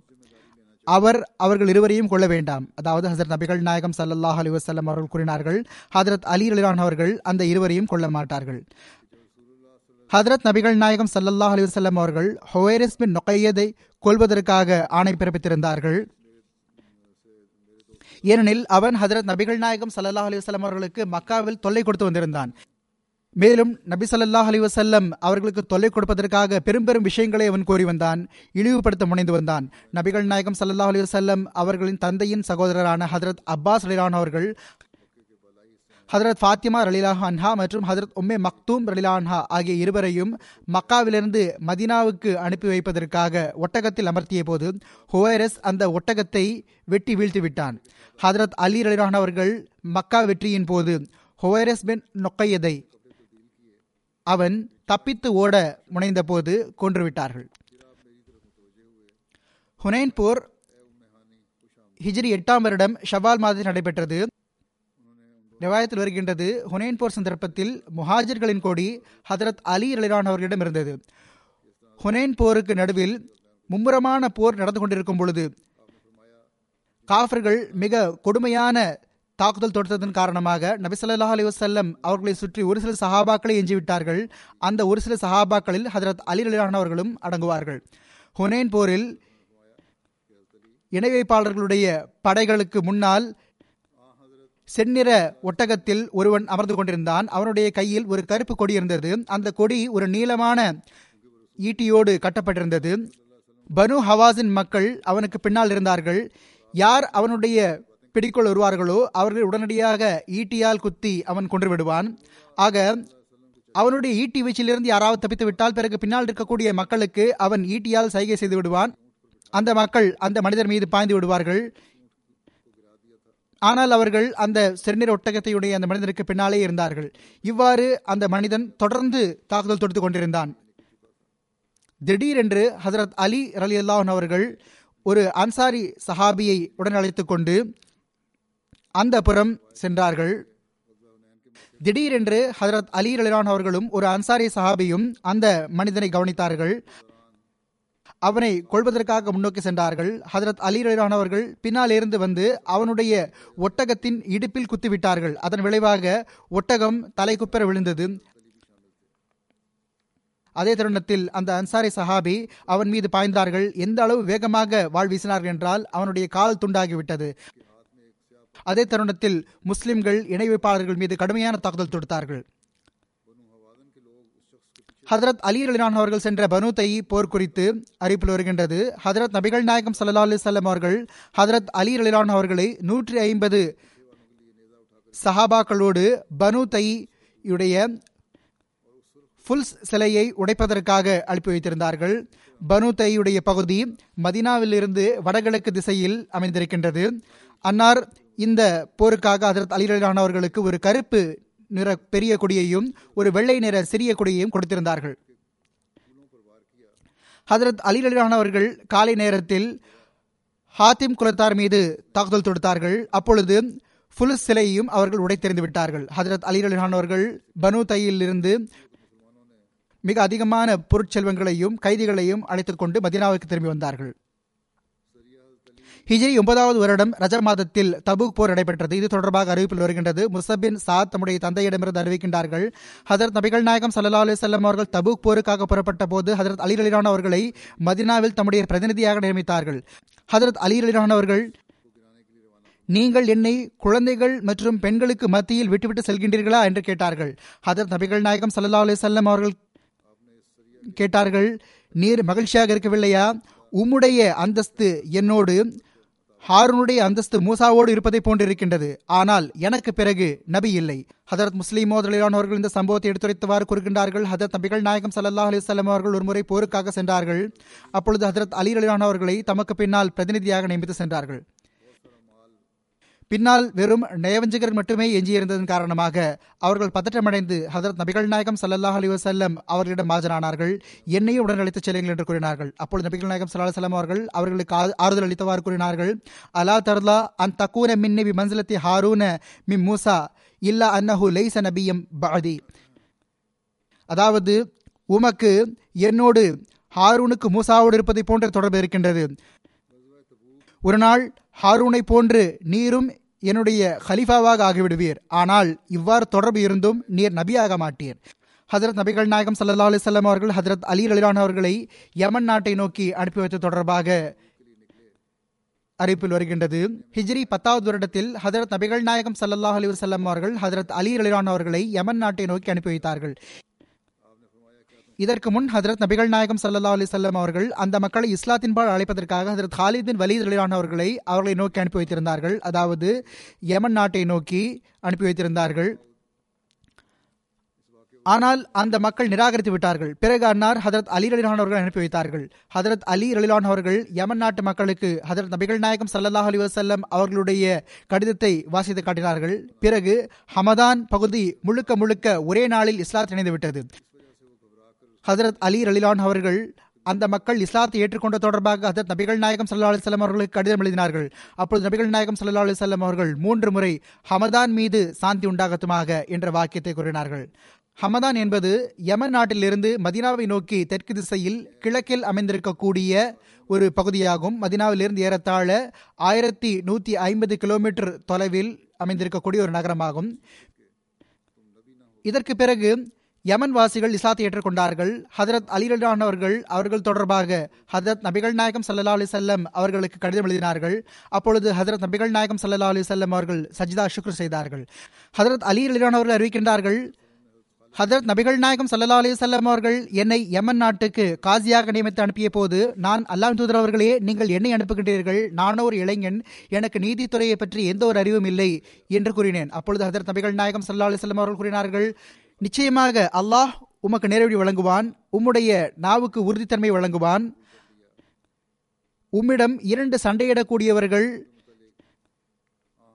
அவர் அவர்கள் இருவரையும் கொள்ள வேண்டாம். அதாவது ஹசரத் நபிகள் நாயகம் சல்லல்லாஹ் அலி வசல்லம் அவர்கள் கூறினார்கள் ஹதரத் அலி அலிலான் அவர்கள் அந்த இருவரையும் கொள்ள மாட்டார்கள். ஹதரத் நபிகள் நாயகம் சல்லல்லாஹ் அலி வல்லம் அவர்கள் ஹொயரிஸ் பின் நொக்கையதை கொள்வதற்காக ஆணை பிறப்பித்திருந்தார்கள். ஏனெனில் அவன் ஹதரத் நபிகள் நாயகம் சல்லல்லாஹ் அலிவசல்லம் அவர்களுக்கு மக்காவில் தொல்லை கொடுத்து வந்திருந்தான். மேலும் நபி சல்லாஹ் அலி வசல்லம் அவர்களுக்கு தொல்லை கொடுப்பதற்காக பெரும் பெரும் விஷயங்களை அவன் கூறி வந்தான் இழிவுபடுத்த முனைந்து வந்தான். நபிகள் நாயகம் சல்லாஹ் அலி வசல்லம் அவர்களின் தந்தையின் சகோதரரான ஹதரத் அப்பாஸ் அலிலான் அவர்கள் ஹதரத் ஃபாத்திமா ரலிலாஹ் அன்ஹா மற்றும் ஹதரத் உம்மே மக்தூம் ரலிலான்ஹா ஆகிய இருவரையும் மக்காவிலிருந்து மதினாவுக்கு அனுப்பி வைப்பதற்காக ஒட்டகத்தில் அமர்த்திய போது ஹுவைரஸ் அந்த ஒட்டகத்தை வெட்டி வீழ்த்திவிட்டான். ஹதரத் அலி ரலிலான் அவர்கள் மக்கா வெற்றியின் போது ஹுவைரஸ் பின் நொக்கையதை அவன் தப்பித்து ஓட முனைந்தபோது கொன்றுவிட்டார்கள். ஹுனைன் போர் ஹிஜ்ரி எட்டாம் வருடம் ஷவால் மாதத்தில் நடைபெற்றது. ரிவாயத்தில் வருகின்றது. ஹுனேன் போர் சந்தர்ப்பத்தில் முஹாஜர்களின் கொடி ஹதரத் அலி ரலிரான் அவர்களிடம் இருந்தது. ஹுனேன் போருக்கு நடுவில் மும்முரமான போர் நடந்து கொண்டிருக்கும் பொழுது காஃபர்கள் மிக கொடுமையான தாக்குதல் தொடுத்ததன் காரணமாக நபிசல்லா அலி வசல்லம் அவர்களை சுற்றி ஒரு சில சஹாபாக்களை எஞ்சிவிட்டார்கள். அந்த ஒரு சில சஹாபாக்களில் ஹதரத் அலி ரலிரான் அவர்களும் அடங்குவார்கள். ஹுனேன் போரில் இணை வைப்பாளர்களுடைய படைகளுக்கு முன்னால் செந்நிற ஒட்டகத்தில் ஒருவன் அமர்ந்து கொண்டிருந்தான். அவனுடைய கையில் ஒரு கருப்பு கொடி இருந்தது. அந்த கொடி ஒரு நீளமான ஈட்டியோடு கட்டப்பட்டிருந்தது. பனு ஹவாஸின் மக்கள் அவனுக்கு பின்னால் இருந்தார்கள். யார் அவனுடைய பிடிக்குள் வருவார்களோ அவர்கள் உடனடியாக ஈட்டியால் குத்தி அவன் கொன்று விடுவான். ஆக அவனுடைய ஈட்டி வீச்சிலிருந்து யாராவது தப்பித்து விட்டால் பிறகு பின்னால் இருக்கக்கூடிய மக்களுக்கு அவன் ஈட்டியால் சைகை செய்து விடுவான். அந்த மக்கள் அந்த மனிதர் மீது பாய்ந்து விடுவார்கள். ஆனால் அவர்கள் அந்த சிறுநீர் ஒட்டகத்தையுடைய அந்த மனிதனுக்கு பின்னாலே இருந்தார்கள். இவ்வாறு அந்த மனிதன் தொடர்ந்து தாக்குதல் தொடுத்து கொண்டிருந்தான். திடீரென்று ஹசரத் அலி அலி அல்லாஹன் அவர்கள் ஒரு அன்சாரி சஹாபியை உடன் அழைத்து கொண்டு அந்த புறம் சென்றார்கள். திடீரென்று ஹசரத் அலி அலிலான் அவர்களும் ஒரு அன்சாரி சஹாபியும் அந்த மனிதனை கவனித்தார்கள். அவனை கொள்வதற்காக முன்னோக்கி சென்றார்கள். ஹதரத் அலி ரலிலான் அவர்கள் பின்னால் இருந்து வந்து அவனுடைய ஒட்டகத்தின் இடுப்பில் குத்திவிட்டார்கள். அதன் விளைவாக ஒட்டகம் தலை குப்பெற விழுந்தது. அதே தருணத்தில் அந்த அன்சாரி சஹாபி அவன் மீது பாய்ந்தார்கள். எந்த அளவு வேகமாக வாழ் வீசினார்கள் என்றால் அவனுடைய கால் துண்டாகிவிட்டது. அதே தருணத்தில் முஸ்லிம்கள் இணை வைப்பாளர்கள் மீது கடுமையான தாக்குதல் தொடுத்தார்கள். ஹதரத் அலி அலினான் அவர்கள் சென்ற பனு தை போர் குறித்து அறிவிப்பில் வருகின்றது. ஹதரத் நபிகள் நாயகம் சல்லா அலிசல்லம் அவர்கள் ஹதரத் அலி அலிலான் அவர்களை நூற்றி ஐம்பது சஹாபாக்களோடு பனு தையுடைய ஃபுல்ஸ் சிலையை உடைப்பதற்காக அனுப்பி வைத்திருந்தார்கள். பனு தையுடைய பகுதி மதினாவிலிருந்து வடகிழக்கு திசையில் அமைந்திருக்கின்றது. அன்னார் இந்த போருக்காக அதற்கு அலிரலானவர்களுக்கு ஒரு கருப்பு நிற பெரிய கொடியையும் ஒரு வெள்ளை நிற சிறிய கொடியையும் கொடுத்திருந்தார்கள். ஹதரத் அலிரலானவர்கள் காலை நேரத்தில் ஹாத்திம் குலத்தார் மீது தாக்குதல் தொடுத்தார்கள். அப்பொழுது ஃபுல் சிலையையும் அவர்கள் உடைத்தெறிந்து விட்டார்கள். ஹதரத் அலிரலானவர்கள் பனு தையிலிருந்து மிக அதிகமான பொருட்செல்வங்களையும் கைதிகளையும் அழைத்துக் கொண்டு மதினாவுக்கு திரும்பி வந்தார்கள். ஹிஜ்ரி ஒன்பதாவது வருடம் ரஜர் மாதத்தில் தபுக் போர் நடைபெற்றது. இது தொடர்பாக அறிவிப்பில் வருகின்றது. முசபின் சாத் தம்முடைய தந்தையிடமிருந்து அறிவிக்கின்றார்கள். ஹதரத் நபிகள் நாயகம் சல்லா அலி செல்லம் அவர்கள் தபுக் போருக்காக புறப்பட்ட போது ஹதரத் அலி அலிரான் அவர்களை மதினாவில் தம்முடைய பிரதிநிதியாக நியமித்தார்கள். ஹதரத் அலி அலிரான் அவர்கள் நீங்கள் என்னை குழந்தைகள் மற்றும் பெண்களுக்கு மத்தியில் விட்டுவிட்டு செல்கின்றீர்களா? என்று கேட்டார்கள். ஹதரத் நபிகள் நாயகம் சல்லா அலி செல்லம் அவர்கள் கேட்டார்கள் நீர் மகிழ்ச்சியாக இருக்கவில்லையா? உம்முடைய அந்தஸ்து என்னோடு ஹாரூனுடைய அந்தஸ்து மூசாவோடு இருப்பதை போன்றிருக்கின்றது. ஆனால் எனக்கு பிறகு நபி இல்லை. ஹதரத் முஸ்லீம் அவர்கள் இந்த சம்பவத்தை எடுத்துரைத்தவாறு கூறுகின்றார்கள். ஹதரத் நபிகள் நாயகம் சல்லா அலிசல்லாம் அவர்கள் ஒருமுறை போருக்காக சென்றார்கள். அப்பொழுது ஹதரத் அலி அலிலான் அவர்களை தமக்கு பின்னால் பிரதிநிதியாக நியமித்து சென்றார்கள். பின்னால் வெறும் நயவஞ்சகர் மட்டுமே எஞ்சியிருந்ததன் காரணமாக அவர்கள் பதற்றமடைந்து ஹதரத் நபிகள் நாயகம் சல்லல்லாஹ் அலி வசல்லம் அவர்களிடம் ஆஜரானார்கள். என்னையும் உடன் அழைத்துச் செல்லுங்கள் என்று கூறினார்கள். அப்பொழுது நபிகள் நாயகம் சல்லா செல்லம் அவர்கள் அவர்களுக்கு ஆறுதல் அளித்தவாறு கூறினார்கள். அலா தர்லா அன் தக்கூன மின்னி பி மன்சிலத்தி ஹாரூன மி மூசா இல்லா அன்னஹு லைச நபியம் பாதி அதாவது உமக்கு என்னோடு ஹாரூனுக்கு மூசாவோடு இருப்பதை போன்ற தொடர்பு இருக்கின்றது. ஒரு நாள் ஹாரூனை போன்று நீரும் என்னுடைய ஹலிஃபாவாக ஆகிவிடுவீர். ஆனால் இவ்வாறு தொடர்பு இருந்தும் நீர் நபியாக மாட்டீர். ஹதரத் நபிகள் நாயகம் சல்லா அலிசல்லாம் அவர்கள் ஹதரத் அலி அலிலான் அவர்களை யமன் நாட்டை நோக்கி அனுப்பி வைத்த தொடர்பாக அறிவிப்பில் வருகின்றது. ஹிஜ்ரி பத்தாவது வருடத்தில் ஹதரத் நபிகள் நாயகம் சல்லாஹ் அலி வல்லம் அவர்கள் ஹதரத் அலி அலிலான் அவர்களை யமன் நாட்டை நோக்கி அனுப்பி வைத்தார்கள். இதற்கு முன் ஹதரத் நபிகள் நாயகம் சல்லா அலி செல்லம் அவர்கள் அந்த மக்களை இஸ்லாத்தின்பால் அழைப்பதற்காக ஹதரத் ஹாலித் பின் வலீத் அலிலான் அவர்களை அவர்களை நோக்கி அனுப்பி வைத்திருந்தார்கள். அதாவது யமன் நாட்டை நோக்கி அனுப்பி வைத்திருந்தார்கள். ஆனால் அந்த மக்கள் நிராகரித்து விட்டார்கள். பிறகு அன்னார் ஹதரத் அலி ரலிலான் அவர்கள் அனுப்பி வைத்தார்கள். ஹதரத் அலி ரலிலான் அவர்கள் யமன் நாட்டு மக்களுக்கு ஹதரத் நபிகள் நாயகம் சல்லாஹ் அலி வசல்லம் அவர்களுடைய கடிதத்தை வாசித்து காட்டினார்கள். பிறகு ஹமதான் பகுதி முழுக்க முழுக்க ஒரே நாளில் இஸ்லாத் இணைந்து விட்டது ஹசரத் அலி ரலிலான் அவர்கள் அந்த மக்கள் இஸ்லாத்தை ஏற்றுக்கொண்ட தொடர்பாக ஹதரத் நபிகள் நாயகம் சல்லா அலிசல்லாம் அவர்களுக்கு கடிதம் எழுதினார்கள். அப்பொழுது நபிகள் நாயகம் சல்லா அலிசல்லாம் அவர்கள் மூன்று முறை ஹமதான் மீது சாந்தி உண்டாகட்டுமாக என்ற வாக்கியத்தை கூறினார்கள். ஹமதான் என்பது யமன் நாட்டிலிருந்து மதினாவை நோக்கி தெற்கு திசையில் கிழக்கில் அமைந்திருக்கக்கூடிய ஒரு பகுதியாகும். மதினாவிலிருந்து ஏறத்தாழ ஆயிரத்தி நூற்றி ஐம்பது கிலோமீட்டர் தொலைவில் அமைந்திருக்கக்கூடிய ஒரு நகரமாகும். இதற்கு பிறகு யமன் வாசிகள் இஸ்லாத்தை ஏற்றுக்கொண்டார்கள். ஹதரத் அலிரலான் அவர்கள் தொடர்பாக ஹதரத் நபிகள் நாயகம் சல்லா அலி செல்லம் அவர்களுக்கு கடிதம் எழுதினார்கள். அப்பொழுது ஹதரத் நபிகள் நாயகம் சல்லா அலி செல்லம் அவர்கள் சஜிதா சுக்ரு செய்தார்கள். ஹதரத் அலி அலிலான் அறிவிக்கின்றார்கள் ஹதரத் நபிகள் நாயகம் சல்லா அலி செல்லம் அவர்கள் என்னை யமன் நாட்டுக்கு காசியாக நியமித்து அனுப்பிய போது நான் அல்லாஹ் தூதர் அவர்களே நீங்கள் என்னை அனுப்புகின்றீர்கள். நானோ ஒரு இளைஞன் எனக்கு நீதித்துறையை பற்றி எந்த ஒரு அறிவும் இல்லை என்று கூறினேன். அப்பொழுது ஹதரத் நபிகள் நாயகம் சல்லா அலி செல்லம் அவர்கள் கூறினார்கள் நிச்சயமாக அல்லாஹ் உமக்கு நேரடி வழங்குவான் உம்முடைய நாவுக்கு உறுதித்தன்மை வழங்குவான். உம்மிடம் இரண்டு சண்டையிடக்கூடியவர்கள்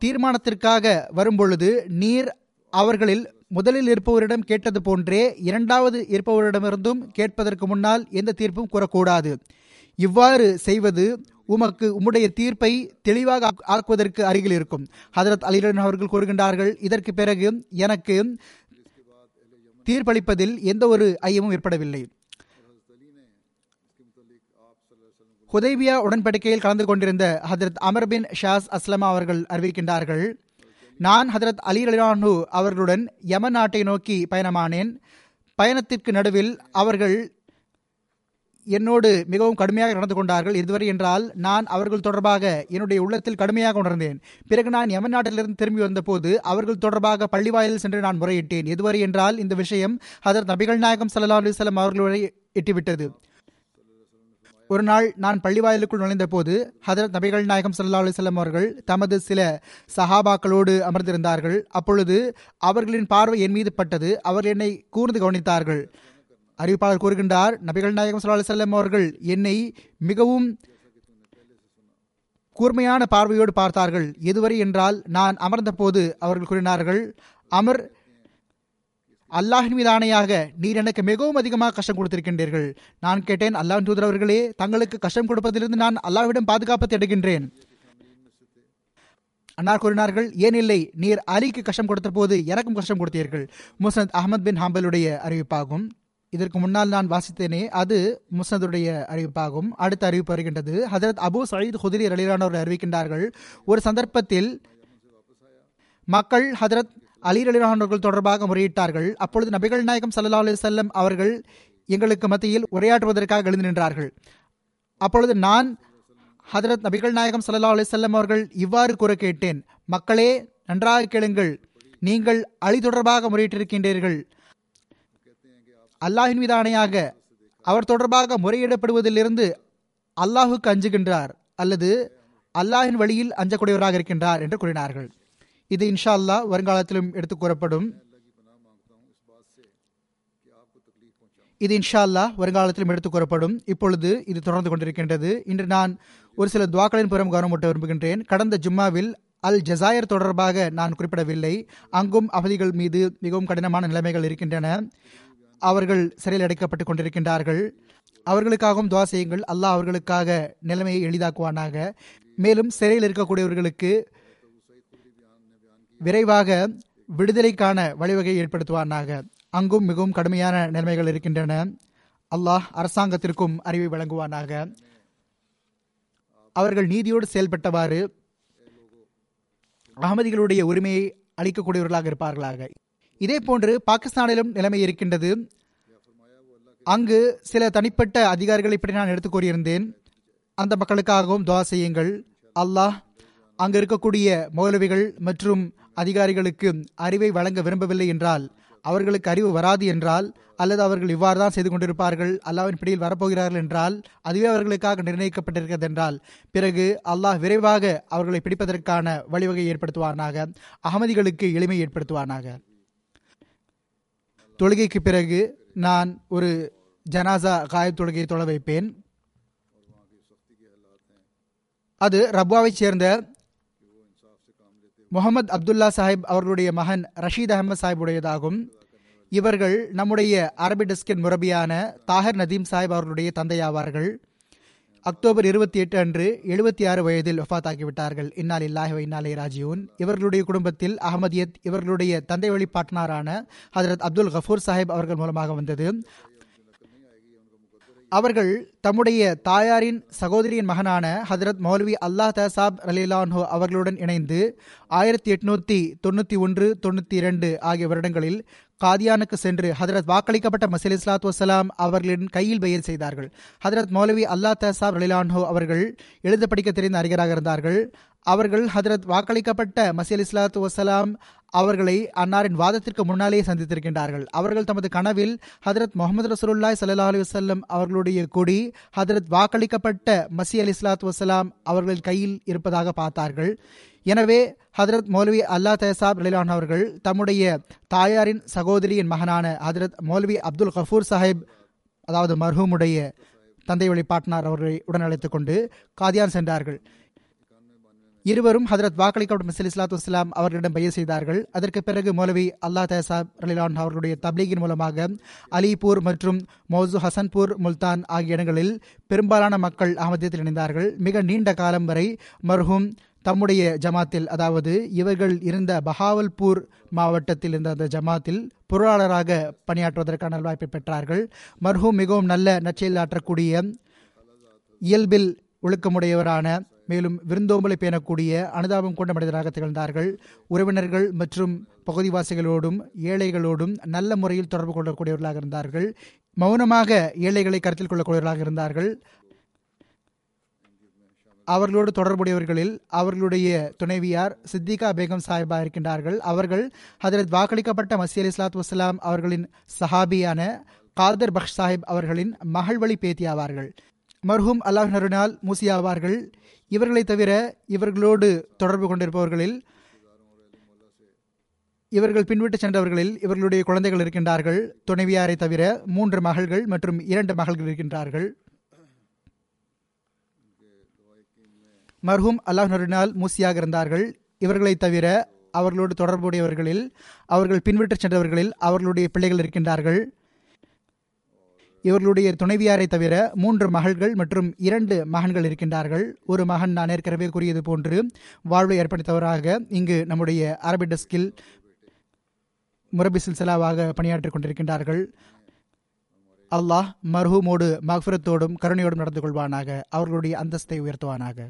தீர்மானத்திற்காக வரும்பொழுது நீர் அவர்களில் முதலில் இருப்பவரிடம் கேட்டது போன்றே இரண்டாவது இருப்பவரிடமிருந்தும் கேட்பதற்கு முன்னால் எந்த தீர்ப்பும் கூறக்கூடாது. இவ்வாறு செய்வது உமக்கு உம்முடைய தீர்ப்பை தெளிவாக ஆக்குவதற்கு அருகில் இருக்கும். ஹதரத் அலிரன் அவர்கள் கூறுகின்றார்கள் இதற்கு பிறகு எனக்கு தீர்ப்பளிப்பதில் எந்த ஒரு ஐயமும் ஏற்படவில்லை. ஹுதைபியா உடன்படிக்கையில் கலந்து கொண்டிருந்த ஹதரத் அமர் பின் ஷாஸ் அஸ்லமா அவர்கள் அறிவிக்கின்றார்கள் நான் ஹதரத் அலி அலிரானு அவர்களுடன் யமன் நாட்டை நோக்கி பயணமானேன். பயணத்திற்கு நடுவில் அவர்கள் என்னோடு மிகவும் கடுமையாக நடந்து கொண்டார்கள். இதுவரை என்றால் நான் அவர்கள் தொடர்பாக என்னுடைய உள்ளத்தில் கடுமையாக உணர்ந்தேன். பிறகு நான் யமன் நாட்டிலிருந்து திரும்பி வந்தபோது அவர்கள் தொடர்பாக பள்ளிவாயில் சென்று நான் முறையிட்டேன். இதுவரை என்றால் இந்த விஷயம் ஹதர் நபிகள் நாயகம் சல்லா அலுவலம் அவர்களுடைய எட்டிவிட்டது. ஒரு நாள் நான் பள்ளிவாயிலுக்குள் நுழைந்த போது ஹதரத் நபிகள் நாயகம் சல்லா அலுவலம் அவர்கள் தமது சில சஹாபாக்களோடு அமர்ந்திருந்தார்கள். அப்பொழுது அவர்களின் பார்வை என் மீது பட்டது. அவர்கள் என்னை கூர்ந்து கவனித்தார்கள். அறிவிப்பாளர் கூறுகின்றார் நபிகள் நாயகம் சல்லா அலுவலம் அவர்கள் என்னை மிகவும் கூர்மையான பார்வையோடு பார்த்தார்கள். எதுவரை என்றால் நான் அமர்ந்த போது அவர்கள் கூறினார்கள் அமர் அல்லாஹின் மீது ஆணையாக நீர் எனக்கு மிகவும் அதிகமாக கஷ்டம் கொடுத்திருக்கின்றீர்கள். நான் கேட்டேன் அல்லாஹ் தூதர் அவர்களே தங்களுக்கு கஷ்டம் கொடுப்பதிலிருந்து நான் அல்லாஹ்விடம் பாதுகாப்பு தேடுகின்றேன். அன்னார் கூறினார்கள் ஏன் இல்லை நீர் அலிக்கு கஷ்டம் கொடுத்த போது எனக்கும் கஷ்டம் கொடுத்தீர்கள். முசனத் அகமது பின் ஹாம்பலுடைய அறிவிப்பாகும். இதற்கு முன்னால் நான் வாசித்தேனே அது முஸ்னதுடைய அறிவிப்பாகும். அடுத்த அறிவிப்பு வருகின்றது. ஹதரத் அபு சயீத் ஹுதிரி ரலிலானவர் அறிவிக்கின்றார்கள் ஒரு சந்தர்ப்பத்தில் மக்கள் ஹதரத் அலி ரலிலானவர்கள் தொடர்பாக முறையிட்டார்கள். அப்பொழுது நபிகள் நாயகம் சல்லா அலி செல்லம் அவர்கள் எங்களுக்கு மத்தியில் உரையாற்றுவதற்காக எழுந்து நின்றார்கள். அப்பொழுது நான் ஹதரத் நபிகள் நாயகம் சல்லா அலி செல்லம் அவர்கள் இவ்வாறு கூற கேட்டேன் மக்களே நன்றாக கேளுங்கள். நீங்கள் அலி தொடர்பாக முறையிட்டிருக்கின்றீர்கள். அல்லாஹின் மீது ஆணையாக அவர் தொடர்பாக முறையிடப்படுவதிலிருந்து அல்லாஹுக்கு அஞ்சுகின்றார் அல்லது அல்லாஹின் வழியில் அஞ்சக்கூடியவராக இருக்கின்றார் என்று கூறினார்கள். இது இன்ஷா அல்லா வருங்காலத்திலும் எடுத்துக் கூறப்படும். இது இன்ஷா அல்லாஹ் வருங்காலத்திலும் எடுத்துக் கூறப்படும். இப்பொழுது இது தொடர்ந்து கொண்டிருக்கின்றது. இன்று நான் ஒரு சில துவாக்களின் புறம் கவனமூட்ட விரும்புகின்றேன். கடந்த ஜும்மாவில் அல் ஜசாயர் தொடர்பாக நான் குறிப்பிடவில்லை. அங்கும் அவதிகள் மீது மிகவும் கடினமான நிலைமைகள் இருக்கின்றன. அவர்கள் சிறையில் அடைக்கப்பட்டுக் கொண்டிருக்கின்றார்கள். அவர்களுக்காகவும் துவா செய்யுங்கள். அல்லாஹ் அவர்களுக்காக நிலைமையை எளிதாக்குவானாக. மேலும் சிறையில் இருக்கக்கூடியவர்களுக்கு விரைவாக விடுதலைக்கான வழிவகை ஏற்படுத்துவானாக. அங்கும் மிகவும் கடுமையான நிலைமைகள் இருக்கின்றன. அல்லாஹ் அரசாங்கத்திற்கும் அறிவை வழங்குவானாக. அவர்கள் நீதியோடு செயல்பட்டவாறு அகமதிகளுடைய உரிமையை அளிக்கக்கூடியவர்களாக இருப்பார்களாக. இதே போன்று பாகிஸ்தானிலும் நிலைமை இருக்கின்றது. அங்கு சில தனிப்பட்ட அதிகாரிகளை பற்றி நான் எடுத்து கூறியிருந்தேன். அந்த மக்களுக்காகவும் துவா செய்யுங்கள். அல்லாஹ் அங்கு இருக்கக்கூடிய மௌலவிகள் மற்றும் அதிகாரிகளுக்கு அறிவை வழங்க விரும்பவில்லை என்றால் அவர்களுக்கு அறிவு வராது என்றால் அல்லது அவர்கள் இவ்வாறு தான் செய்து கொண்டிருப்பார்கள் அல்லாவின் பிடியில் வரப்போகிறார்கள் என்றால் அதுவே அவர்களுக்காக நிர்ணயிக்கப்பட்டிருக்கிறது என்றால் பிறகு அல்லாஹ் விரைவாக அவர்களை பிடிப்பதற்கான வழிவகை ஏற்படுத்துவானாக அகமதிகளுக்கு எளிமை ஏற்படுத்துவானாக. தொழுகைக்கு பிறகு நான் ஒரு ஜனாசா காயப் தொழுகையை தொழ வைப்பேன். அது ரப்வாவைச் சேர்ந்த முகமது அப்துல்லா சாஹிப் அவர்களுடைய மகன் ரஷீத் அகமது சாஹிபுடையதாகும். இவர்கள் நம்முடைய அரபி டெஸ்கின் முரபியான தாஹர் நதீம் சாஹிப் அவர்களுடைய தந்தையாவார்கள். அக்டோபர் இருபத்தி எட்டு அன்று எழுபத்தி ஆறு வயதில் ஒஃபாத்தாக்கிவிட்டார்கள் இன்னால் இல்லாஹி இன்னாலே ராஜியூன். இவர்களுடைய குடும்பத்தில் அகமதியத் இவர்களுடைய தந்தை வழிபாட்டனாரான ஹதரத் அப்துல் கஃபூர் சாஹிப் அவர்கள் மூலமாக வந்தது. அவர்கள் தம்முடைய தாயாரின் சகோதரியின் மகனான ஹதரத் மௌலவி அல்லாஹ் தசாப் அலிலான்ஹோ அவர்களுடன் இணைந்து ஆயிரத்தி எட்நூத்தி தொண்ணூற்றி ஒன்று தொண்ணூற்றி இரண்டு ஆகிய வருடங்களில் காதியானுக்கு சென்று ஹதரத் வாக்களிக்கப்பட்ட மசீல் இஸ்லாத் வசலாம் அவர்களின் கையில் பெயர் செய்தார்கள். ஹதரத் மௌலவி அல்லா தசாப் ரலிலான்ஹோ அவர்கள் எழுத படிக்க தெரிந்த அறிஞராக இருந்தார்கள். அவர்கள் ஹதரத் வாக்களிக்கப்பட்ட மசீல் இஸ்லாத்து வசலாம் அவர்களை அன்னாரின் வாதத்திற்கு முன்னாலேயே சந்தித்திருக்கின்றார்கள். அவர்கள் தமது கனவில் ஹதரத் முகமது ரசூல்லாய் சல்லா அலி வசல்லம் அவர்களுடைய கொடி ஹதரத் வாக்களிக்கப்பட்ட மசி அலி இஸ்லாத் வசலாம் அவர்கள் கையில் இருப்பதாக பார்த்தார்கள். எனவே ஹதரத் மௌலவி அல்லா தயசாப் ரிலான் அவர்கள் தம்முடைய தாயாரின் சகோதரியின் மகனான ஹதரத் மௌலவி அப்துல் கஃபூர் சாஹிப் அதாவது மர்ஹூமுடைய தந்தை வழிபாட்டினார் அவர்களை உடன் அழைத்துக் கொண்டு காதியான் சென்றார்கள். இருவரும் ஹதரத் வாக்களிக்கப்பட்ட மிசல் இஸ்லாத்து இஸ்லாம் அவர்களிடம் பயிர் செய்தார்கள். அதற்கு பிறகு மௌலவி அல்லா தஹசாப் ரலிலான் அவர்களுடைய தப்லீகின் மூலமாக அலிபூர் மற்றும் மௌசு ஹசன்பூர் முல்தான் ஆகிய இடங்களில் பெரும்பாலான மக்கள் அகமதியத்தில் இணைந்தார்கள். மிக நீண்ட காலம் வரை மர்ஹூம் தம்முடைய ஜமாத்தில் அதாவது இவர்கள் இருந்த பஹாவல்பூர் மாவட்டத்தில் இருந்த அந்த ஜமாத்தில் பொருளாளராக பணியாற்றுவதற்கான வாய்ப்பை பெற்றார்கள். மர்ஹூம் மிகவும் நல்ல நற்செயல் ஆற்றக்கூடிய இயல்பில் ஒழுக்கமுடையவரான மேலும் விருந்தோம்பலை பேணக்கூடிய அனுதாபம் கொண்ட மனிதராக திகழ்ந்தார்கள். உறவினர்கள் மற்றும் பகுதிவாசிகளோடும் ஏழைகளோடும் நல்ல முறையில் தொடர்பு கொள்ளக்கூடியவர்களாக இருந்தார்கள். மௌனமாக ஏழைகளை கருத்தில் கொள்ளக்கூடியவர்களாக இருந்தார்கள். அவர்களோடு தொடர்புடையவர்களில் அவர்களுடைய துணைவியார் சித்திகா பேகம் சாஹிபா இருக்கின்றார்கள். அவர்கள் ஹதரத் வாக்களிக்கப்பட்ட மசி அலி இஸ்லாத் வசலாம் அவர்களின் சஹாபியான காதர் பக்ஷ் சாஹிப் அவர்களின் மகள் வழி பேத்தி ஆவார்கள் மர்ஹூம் அல்லாஹ் நருனால் மூசி ஆவார்கள் இவர்களை தவிர இவர்களோடு தொடர்பு கொண்டிருப்பவர்களில் இவர்கள் பின்விட்டு சென்றவர்களில் இவர்களுடைய குழந்தைகள் இருக்கின்றார்கள். துணைவியாரை தவிர மூன்று மகள்கள் மற்றும் இரண்டு மகள்கள் இருக்கின்றார்கள். மர்ஹூம் அல்லாஹ் நருனால் மூசியாக இருந்தார்கள். இவர்களை தவிர அவர்களோடு தொடர்புடையவர்களில் அவர்கள் பின்விட்டு சென்றவர்களில் அவர்களுடைய பிள்ளைகள் இருக்கின்றார்கள். இவர்களுடைய துணைவியாரை தவிர மூன்று மகள்கள் மற்றும் இரண்டு மகன்கள் இருக்கின்றார்கள். ஒரு மகன் நான் ஏற்கனவே கூறியது போன்று வாழ்வை ஏற்படுத்தவராக இங்கு நம்முடைய அரபி டெஸ்கில் முரபி சில்சிலாவாக பணியாற்றிக் கொண்டிருக்கின்றார்கள். அல்லாஹ் மர்ஹூமோடு மஃபரத்தோடும் கருணையோடும் நடந்து கொள்வானாக. அவர்களுடைய அந்தஸ்தை உயர்த்துவானாக.